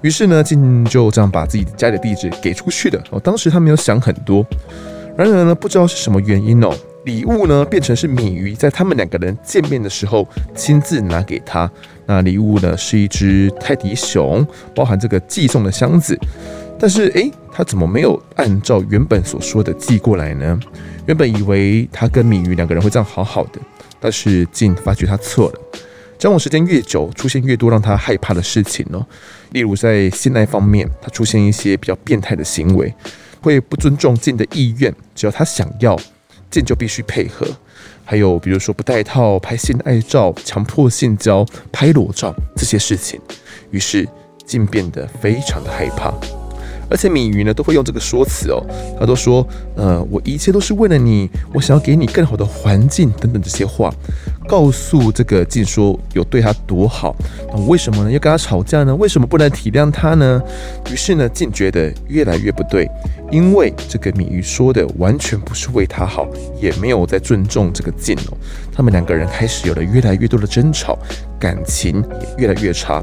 于是呢，静就这样把自己家里的地址给出去的。哦，当时他没有想很多，然而呢，不知道是什么原因哦。礼物呢，变成是米鱼在他们两个人见面的时候亲自拿给他。那礼物呢，是一只泰迪熊，包含这个寄送的箱子。但是诶，他怎么没有按照原本所说的寄过来呢？原本以为他跟米鱼两个人会这样好好的，但是静发觉他错了。交往时间越久，出现越多让他害怕的事情哦。例如在性爱方面，他出现一些比较变态的行为，会不尊重静的意愿，只要他想要，静就必须配合。还有比如说不戴套、拍性爱照、强迫性交、拍裸照这些事情，于是静变得非常的害怕。而且敏瑜呢都会用这个说辞哦，他都说，呃，我一切都是为了你，我想要给你更好的环境等等这些话，告诉这个静说有对他多好，那为什么呢？要跟他吵架呢？为什么不能体谅他呢？于是呢，静觉得越来越不对，因为这个敏瑜说的完全不是为他好，也没有在尊重这个静哦。他们两个人开始有了越来越多的争吵，感情也越来越差。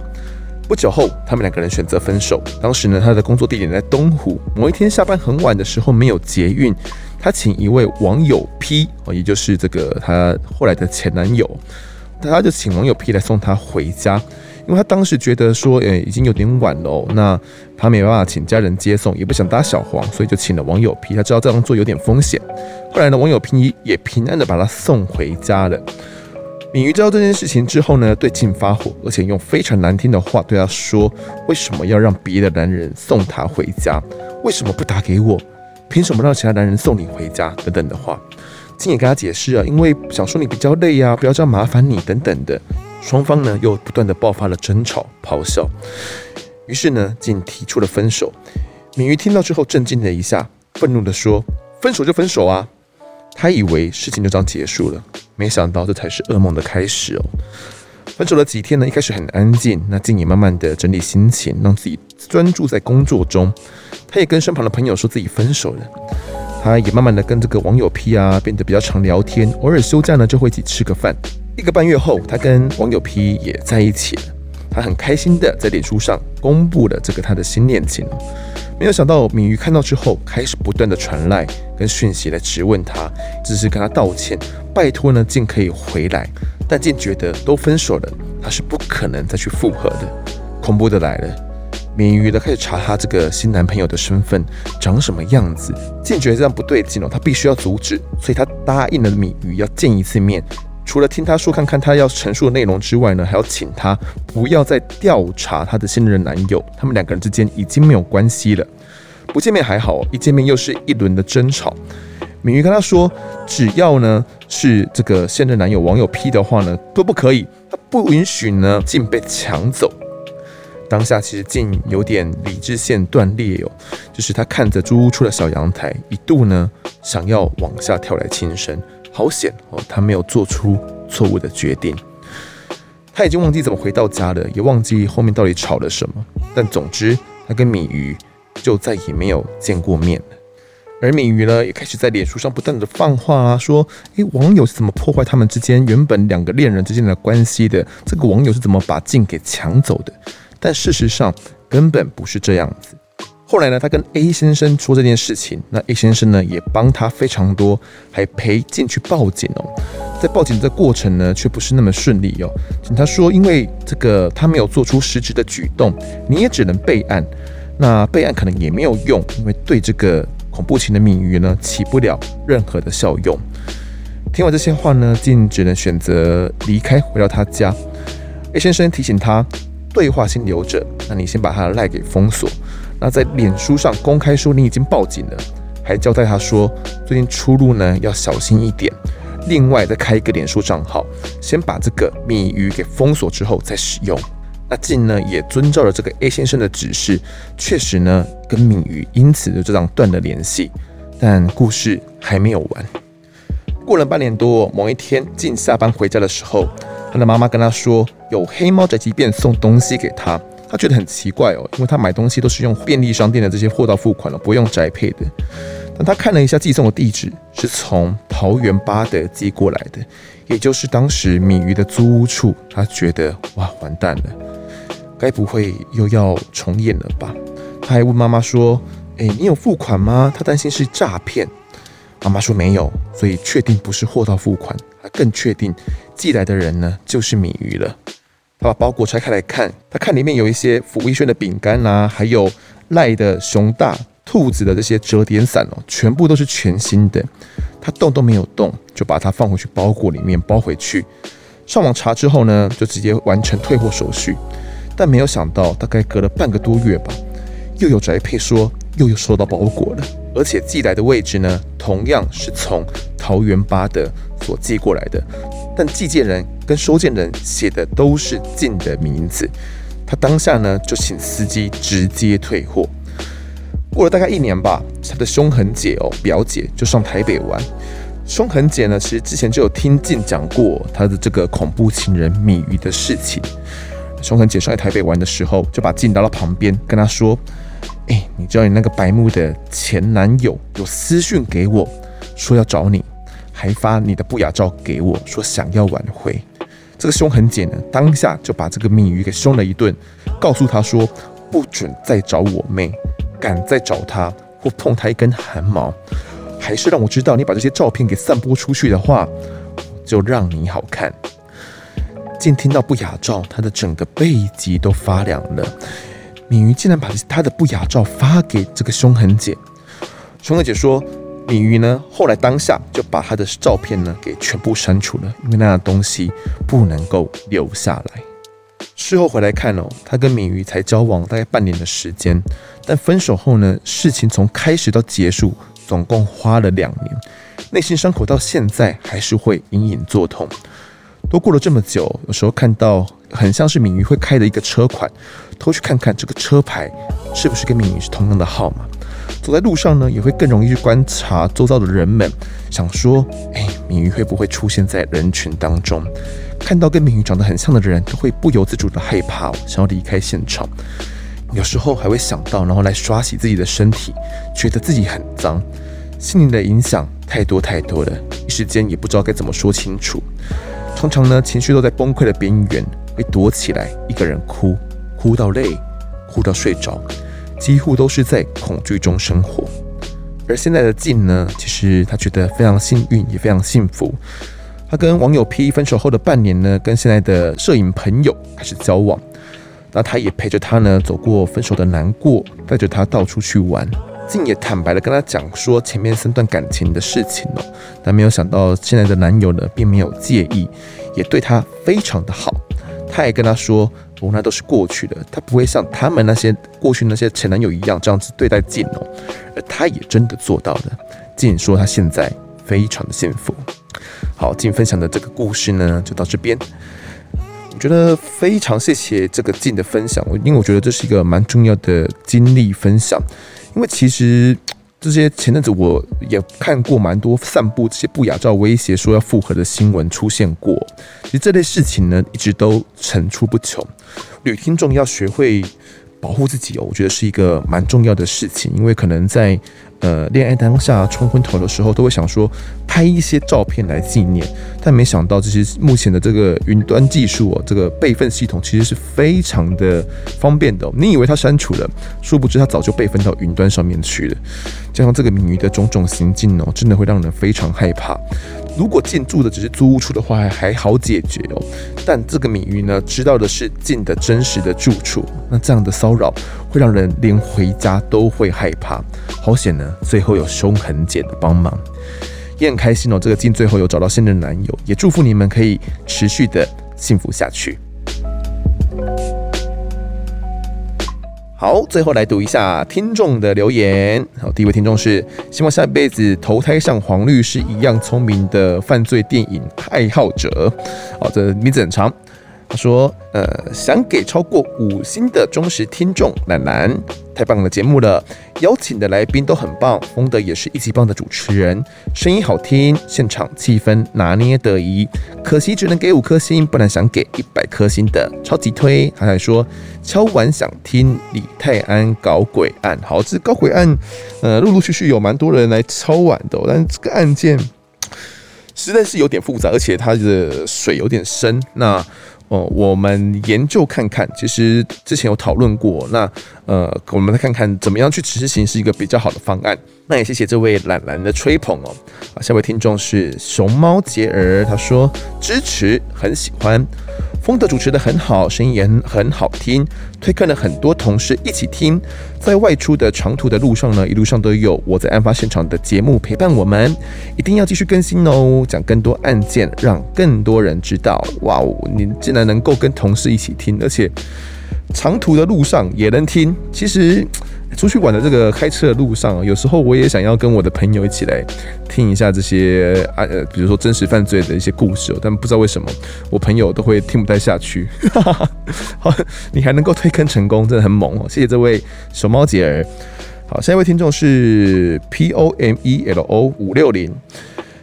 不久后，他们两个人选择分手。当时呢，他的工作地点在东湖。某一天下班很晚的时候，没有捷运，他请一位网友 P 哦，也就是这个他后来的前男友，他就请网友 P 来送他回家。因为他当时觉得说，诶，已经有点晚了，哦那他没办法请家人接送，也不想搭小黄，所以就请了网友 P。他知道这样做有点风险。后来呢，网友 P 也平安的把他送回家了。敏瑜知道这件事情之后呢，对静发火，而且用非常难听的话对他说：“为什么要让别的男人送她回家？为什么不打给我？凭什么让其他男人送你回家？”等等的话。静也跟他解释啊，因为想说你比较累呀、啊，不要这样麻烦你等等的。双方呢又不断的爆发了争吵、咆哮。于是呢，静提出了分手。敏瑜听到之后震惊了一下，愤怒的说：“分手就分手啊！”他以为事情就这样结束了。没想到这才是噩梦的开始哦。分手了几天呢，一开始很安静，那静也慢慢的整理心情，让自己专注在工作中。他也跟身旁的朋友说自己分手了。他也慢慢的跟这个网友 P 啊变得比较常聊天，偶尔休假呢就会一起吃个饭。一个半月后，他跟网友 P 也在一起了。他很开心的在脸书上公布了这个他的新恋情。没有想到，敏瑜看到之后，开始不断的传来跟讯息来质问他，只是跟他道歉，拜托呢静可以回来。但静觉得都分手了，他是不可能再去复合的。恐怖的来了，敏瑜呢开始查他这个新男朋友的身份，长什么样子。静觉得这样不对劲哦，他必须要阻止，所以他答应了敏瑜要见一次面。除了听他说看看他要陈述的内容之外呢，还要请他不要再调查他的现任男友，他们两个人之间已经没有关系了。不见面还好，一见面又是一轮的争吵。敏瑜跟他说，只要呢是这个现任男友网友批的话呢都不可以，他不允许呢静被抢走。当下其实静有点理智线断裂哦，就是他看着租屋处的小阳台，一度呢想要往下跳来轻生。好险哦，他没有做出错误的决定。他已经忘记怎么回到家了，也忘记后面到底吵了什么。但总之，他跟敏瑜就再也没有见过面了。而敏瑜呢，也开始在脸书上不断的放话啊，说：“诶，网友是怎么破坏他们之间原本两个恋人之间的关系的？这个网友是怎么把静给抢走的？”但事实上根本不是这样子。后来呢，他跟 A 先生说这件事情，那 A 先生呢也帮他非常多，还陪进去报警哦。在报警的过程呢，却不是那么顺利哦。警察说，因为这个他没有做出实质的举动，你也只能备案。那备案可能也没有用，因为对这个恐怖情的敏瑜呢起不了任何的效用。听完这些话呢，静只能选择离开，回到他家。A 先生提醒他，对话先留着，那你先把他的赖给封锁。那在脸书上公开说你已经报警了，还交代他说最近出入呢要小心一点。另外再开一个脸书账号，先把这个敏瑜给封锁之后再使用。那静呢也遵照了这个 A 先生的指示，确实呢跟敏瑜因此就这样断了联系。但故事还没有完。过了半年多，某一天静下班回家的时候，他的妈妈跟他说有黑猫宅急便送东西给他。他觉得很奇怪哦，因为他买东西都是用便利商店的这些货到付款了，不用宅配的。但他看了一下寄送的地址，是从桃园八德寄过来的，也就是当时米鱼的租屋处。他觉得哇，完蛋了，该不会又要重演了吧？他还问妈妈说：“诶，你有付款吗？”他担心是诈骗。妈妈说没有，所以确定不是货到付款，他更确定寄来的人呢就是米鱼了。他把包裹拆开来看，他看里面有一些福威轩的饼干啊，还有赖的熊大兔子的这些折叠伞哦，全部都是全新的。他动都没有动，就把它放回去包裹里面包回去。上网查之后呢，就直接完成退货手续。但没有想到，大概隔了半个多月吧，又有宅配说又有收到包裹了，而且寄来的位置呢，同样是从桃园八德所寄过来的，但寄件人跟收件人写的都是静的名字。他当下呢，就请司机直接退货。过了大概一年吧，他的凶狠姐哦，表姐就上台北玩。凶狠姐呢，其实之前就有听静讲过他的这个恐怖情人米鱼的事情。凶狠姐上来台北玩的时候，就把静拉到旁边，跟他说：“哎、你知道你那个白目的前男友有私讯给我，说要找你，还发你的不雅照给我，说想要挽回。”这个凶狠姐呢，当下就把这个米鱼给凶了一顿，告诉他说：“不准再找我妹，敢再找她或碰她一根汗毛，还是让我知道你把这些照片给散播出去的话，就让你好看。”见听到不雅照，他的整个背脊都发凉了。敏瑜竟然把他的不雅照发给这个凶狠姐。凶狠姐说，敏瑜呢，后来当下就把他的照片呢给全部删除了，因为那样东西不能够留下来。事后回来看哦，他跟敏瑜才交往大概半年的时间，但分手后呢，事情从开始到结束总共花了两年，内心伤口到现在还是会隐隐作痛。都过了这么久，有时候看到很像是敏瑜会开的一个车款，偷去看看这个车牌是不是跟米鱼是同样的号码。走在路上呢，也会更容易去观察周遭的人们，想说，哎，米鱼会不会出现在人群当中？看到跟米鱼长得很像的人，都会不由自主的害怕，想要离开现场。有时候还会想到，然后来刷洗自己的身体，觉得自己很脏。心灵的影响太多太多了，一时间也不知道该怎么说清楚。通常呢，情绪都在崩溃的边缘，会躲起来一个人哭，哭到累，哭到睡着，几乎都是在恐惧中生活。而现在的静呢，其实他觉得非常幸运，也非常幸福。他跟网友 P 分手后的半年呢，跟现在的摄影朋友开始交往，那他也陪着他呢走过分手的难过，带着他到处去玩。静也坦白的跟他讲说前面三段感情的事情哦，但没有想到现在的男友呢并没有介意，也对他非常的好。他也跟他说，哦，那都是过去的，他不会像他们那些过去那些前男友一样这样子对待静哦。而他也真的做到了。静说他现在非常的幸福。好，静分享的这个故事呢就到这边。我觉得非常谢谢这个静的分享，因为我觉得这是一个蛮重要的经历分享。因为其实这些前阵子我也看过蛮多散布这些不雅照威胁说要复合的新闻出现过，其实这类事情呢一直都层出不穷，女听众要学会保护自己哦，我觉得是一个蛮重要的事情，因为可能在。呃，恋爱当下冲昏头的时候，都会想说拍一些照片来纪念，但没想到这些目前的这个云端技术哦，这个备份系统其实是非常的方便的。你以为它删除了，殊不知它早就备份到云端上面去了。加上这个米鱼的种种行径哦，真的会让人非常害怕。如果进驻的只是租屋处的话，还好解决哦。但这个米鱼呢，知道的是进的真实的住处，那这样的骚扰会让人连回家都会害怕。好险呢，最后有凶狠姐的帮忙，也很开心哦。这个进最后有找到新的男友，也祝福你们可以持续的幸福下去。好，最后来读一下听众的留言。好，第一位听众是希望下辈子投胎像黄律师一样聪明的犯罪电影爱好者。好，这名字很长。他说：“呃，想给超过五星的忠实听众兰兰，太棒的节目了，邀请的来宾都很棒，风德也是一级棒的主持人，声音好听，现场气氛拿捏得宜，可惜只能给五颗星，不然想给一百颗星的超级推。”他还说：“敲碗想听李泰安搞鬼案，好，这搞鬼案，呃，陆陆续续有蛮多人来敲碗的，但这个案件实在是有点复杂，而且它的水有点深，那。”哦，我们研究看看，其实之前有讨论过，那呃，我们来看看怎么样去执行是一个比较好的方案。那也谢谢这位懒懒的吹捧哦。啊，下位听众是熊猫杰儿，他说支持，很喜欢。风德主持的很好，声音也很好听，推开了很多同事一起听。在外出的长途的路上呢，一路上都有我在案发现场的节目陪伴我们，一定要继续更新哦，讲更多案件，让更多人知道。哇哦，你竟然能够跟同事一起听，而且长途的路上也能听，其实。出去玩的这个开车的路上，有时候我也想要跟我的朋友一起来听一下这些啊呃，比如说真实犯罪的一些故事，但不知道为什么我朋友都会听不太下去。好，你还能够推坑成功，真的很猛哦！谢谢这位熊猫姐儿。好，下一位听众是 P O M E L O 五六零。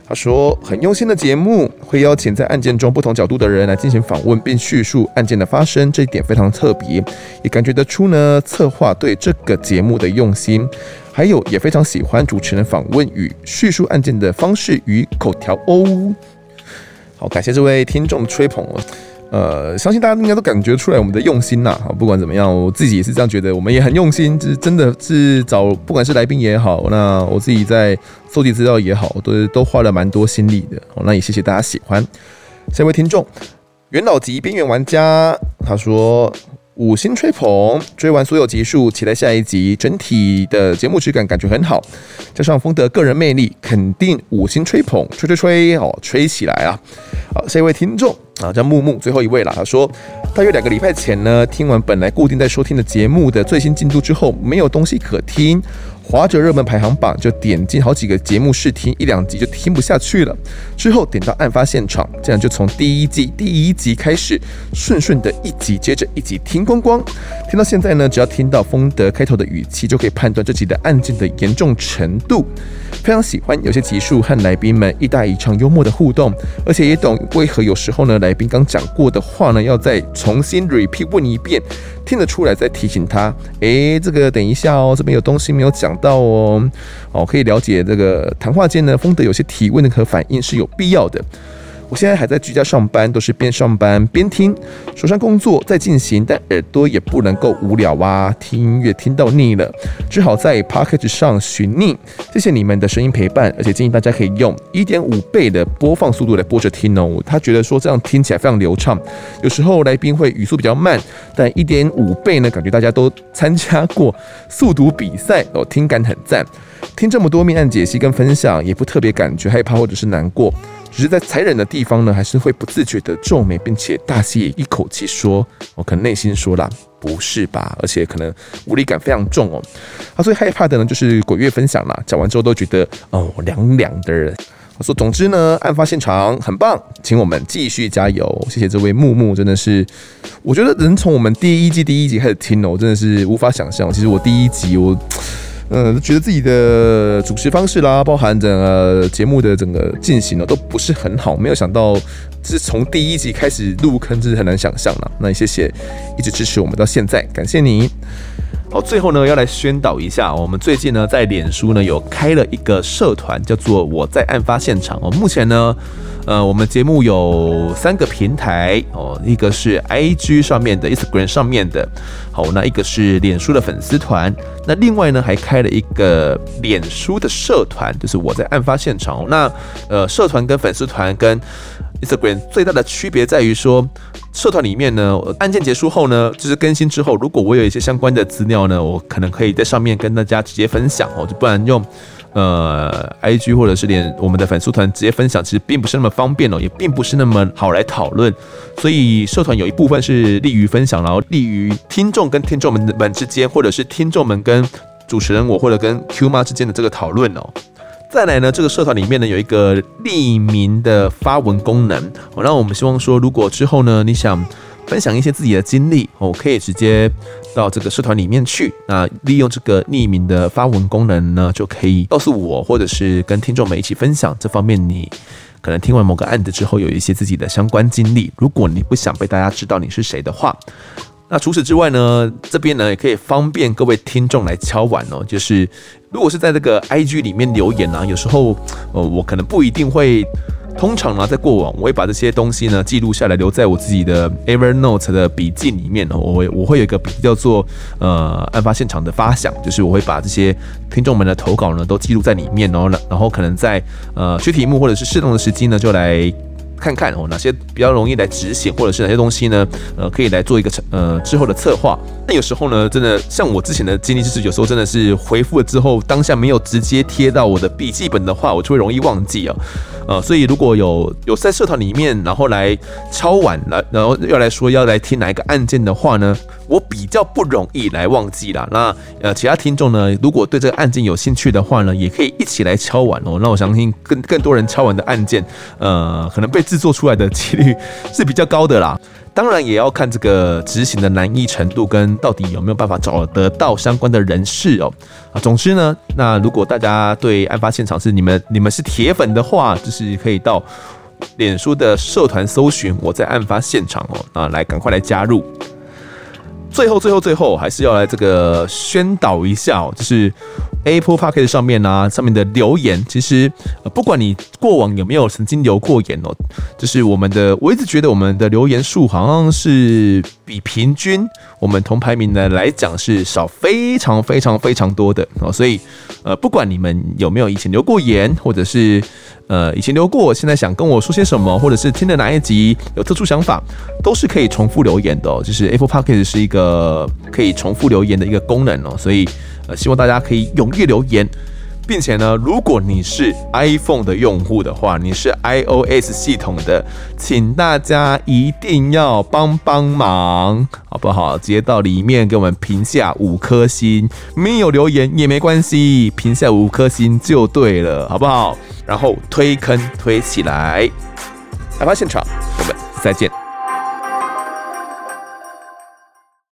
他说：“很用心的节目，会邀请在案件中不同角度的人来进行访问，并叙述案件的发生，这一点非常特别，也感觉得出呢策划对这个节目的用心。还有也非常喜欢主持人访问与叙述案件的方式与口条哦。好，感谢这位听众吹捧哦。”呃，相信大家应该都感觉出来我们的用心啦。不管怎么样，我自己也是这样觉得，我们也很用心，就是真的是找，不管是来宾也好，那我自己在搜集资料也好，都都花了蛮多心力的。那也谢谢大家喜欢。下一位听众，元老级边缘玩家，他说。五星吹捧，追完所有集数，期待下一集。整体的节目质感感觉很好，加上风德个人魅力，肯定五星吹捧，吹吹吹哦，吹起来啊！好，下一位听众啊，叫木木，最后一位了。他说，大约两个礼拜前呢，听完本来固定在收听的节目的最新进度之后，没有东西可听。滑着热门排行榜，就点进好几个节目试听一两集就听不下去了。之后点到案发现场，这样就从第一季第一集开始，顺顺的一集接着一集听光光。听到现在呢，只要听到丰德开头的语气，就可以判断这集的案件的严重程度。非常喜欢有些集数和来宾们一带一唱幽默的互动，而且也懂为何有时候呢，来宾刚讲过的话呢，要再重新 repeat 问一遍。听得出来，在提醒他，诶，这个等一下哦，这边有东西没有讲到哦，哦，可以了解这个谈话间呢，风德有些提问和反应是有必要的。我现在还在居家上班，都是边上班边听，手上工作在进行，但耳朵也不能够无聊啊，听音乐听到腻了，只好在 package 上寻觅。谢谢你们的声音陪伴，而且建议大家可以用一点五倍的播放速度来播着听哦。他觉得说这样听起来非常流畅，有时候来宾会语速比较慢，但一点五倍呢，感觉大家都参加过速读比赛哦，听感很赞。听这么多命案解析跟分享，也不特别感觉害怕或者是难过。只是在残忍的地方呢，还是会不自觉的皱眉，并且大吸一口气说：“我可能内心说啦，不是吧？”而且可能无力感非常重哦。他最害怕的呢，就是鬼月分享啦，讲完之后都觉得哦凉凉的。我说，总之呢，案发现场很棒，请我们继续加油。谢谢这位木木，真的是，我觉得能从我们第一季第一集开始听哦，真的是无法想象。其实我第一集我。嗯，觉得自己的主持方式啦，包含整个节目的整个进行呢，都不是很好。没有想到，是从第一集开始入坑，真是很难想象了。那谢谢一直支持我们到现在，感谢你。好，最后呢，要来宣导一下，我们最近呢在脸书呢有开了一个社团，叫做“我在案发现场”。哦，目前呢。呃，我们节目有三个平台哦，一个是 IG 上面的，Instagram 上面的，好，那一个是脸书的粉丝团，那另外呢还开了一个脸书的社团，就是我在案发现场。那呃，社团跟粉丝团跟 Instagram 最大的区别在于说，社团里面呢，案件结束后呢，就是更新之后，如果我有一些相关的资料呢，我可能可以在上面跟大家直接分享哦，就不然用。呃，IG 或者是连我们的粉丝团直接分享，其实并不是那么方便哦，也并不是那么好来讨论。所以社团有一部分是利于分享，然后利于听众跟听众们们之间，或者是听众们跟主持人我或者跟 Q 妈之间的这个讨论哦。再来呢，这个社团里面呢有一个匿名的发文功能，那我们希望说，如果之后呢你想分享一些自己的经历，哦，可以直接。到这个社团里面去，那利用这个匿名的发文功能呢，就可以告诉我，或者是跟听众们一起分享这方面你可能听完某个案子之后有一些自己的相关经历。如果你不想被大家知道你是谁的话，那除此之外呢，这边呢也可以方便各位听众来敲碗哦。就是如果是在这个 IG 里面留言啊，有时候呃我可能不一定会。通常呢，在过往，我会把这些东西呢记录下来，留在我自己的 Evernote 的笔记里面。我会我会有一个笔记叫做呃案发现场的发想，就是我会把这些听众们的投稿呢都记录在里面，然后然后可能在呃缺题目或者是适当的时机呢就来看看哦，哪些比较容易来执行，或者是哪些东西呢？呃，可以来做一个呃之后的策划。那有时候呢，真的像我之前的经历，就是有时候真的是回复了之后，当下没有直接贴到我的笔记本的话，我就会容易忘记哦。呃，所以如果有有在社团里面，然后来敲碗来，然后要来说要来听哪一个案件的话呢，我比较不容易来忘记啦。那呃，其他听众呢，如果对这个案件有兴趣的话呢，也可以一起来敲碗哦。那我相信更更多人敲碗的案件，呃，可能被制作出来的几率是比较高的啦。当然也要看这个执行的难易程度跟到底有没有办法找得到相关的人士哦。啊，总之呢，那如果大家对案发现场是你们你们是铁粉的话，就是可以到脸书的社团搜寻我在案发现场哦，啊，来赶快来加入。最后最后最后还是要来这个宣导一下哦，就是 Apple Park 上面啊，上面的留言，其实不管你过往有没有曾经留过言哦，就是我们的，我一直觉得我们的留言数好像是比平均我们同排名的来讲是少非常非常非常多的哦，所以呃，不管你们有没有以前留过言，或者是呃以前留过，现在想跟我说些什么，或者是听的哪一集有特殊想法，都是可以重复留言的哦。就是 Apple Podcast 是一个可以重复留言的一个功能哦，所以呃，希望大家可以踊跃留言。并且呢，如果你是 iPhone 的用户的话，你是 iOS 系统的，请大家一定要帮帮忙，好不好？直接到里面给我们评下五颗星，没有留言也没关系，评下五颗星就对了，好不好？然后推坑推起来，案发现场，我们再见。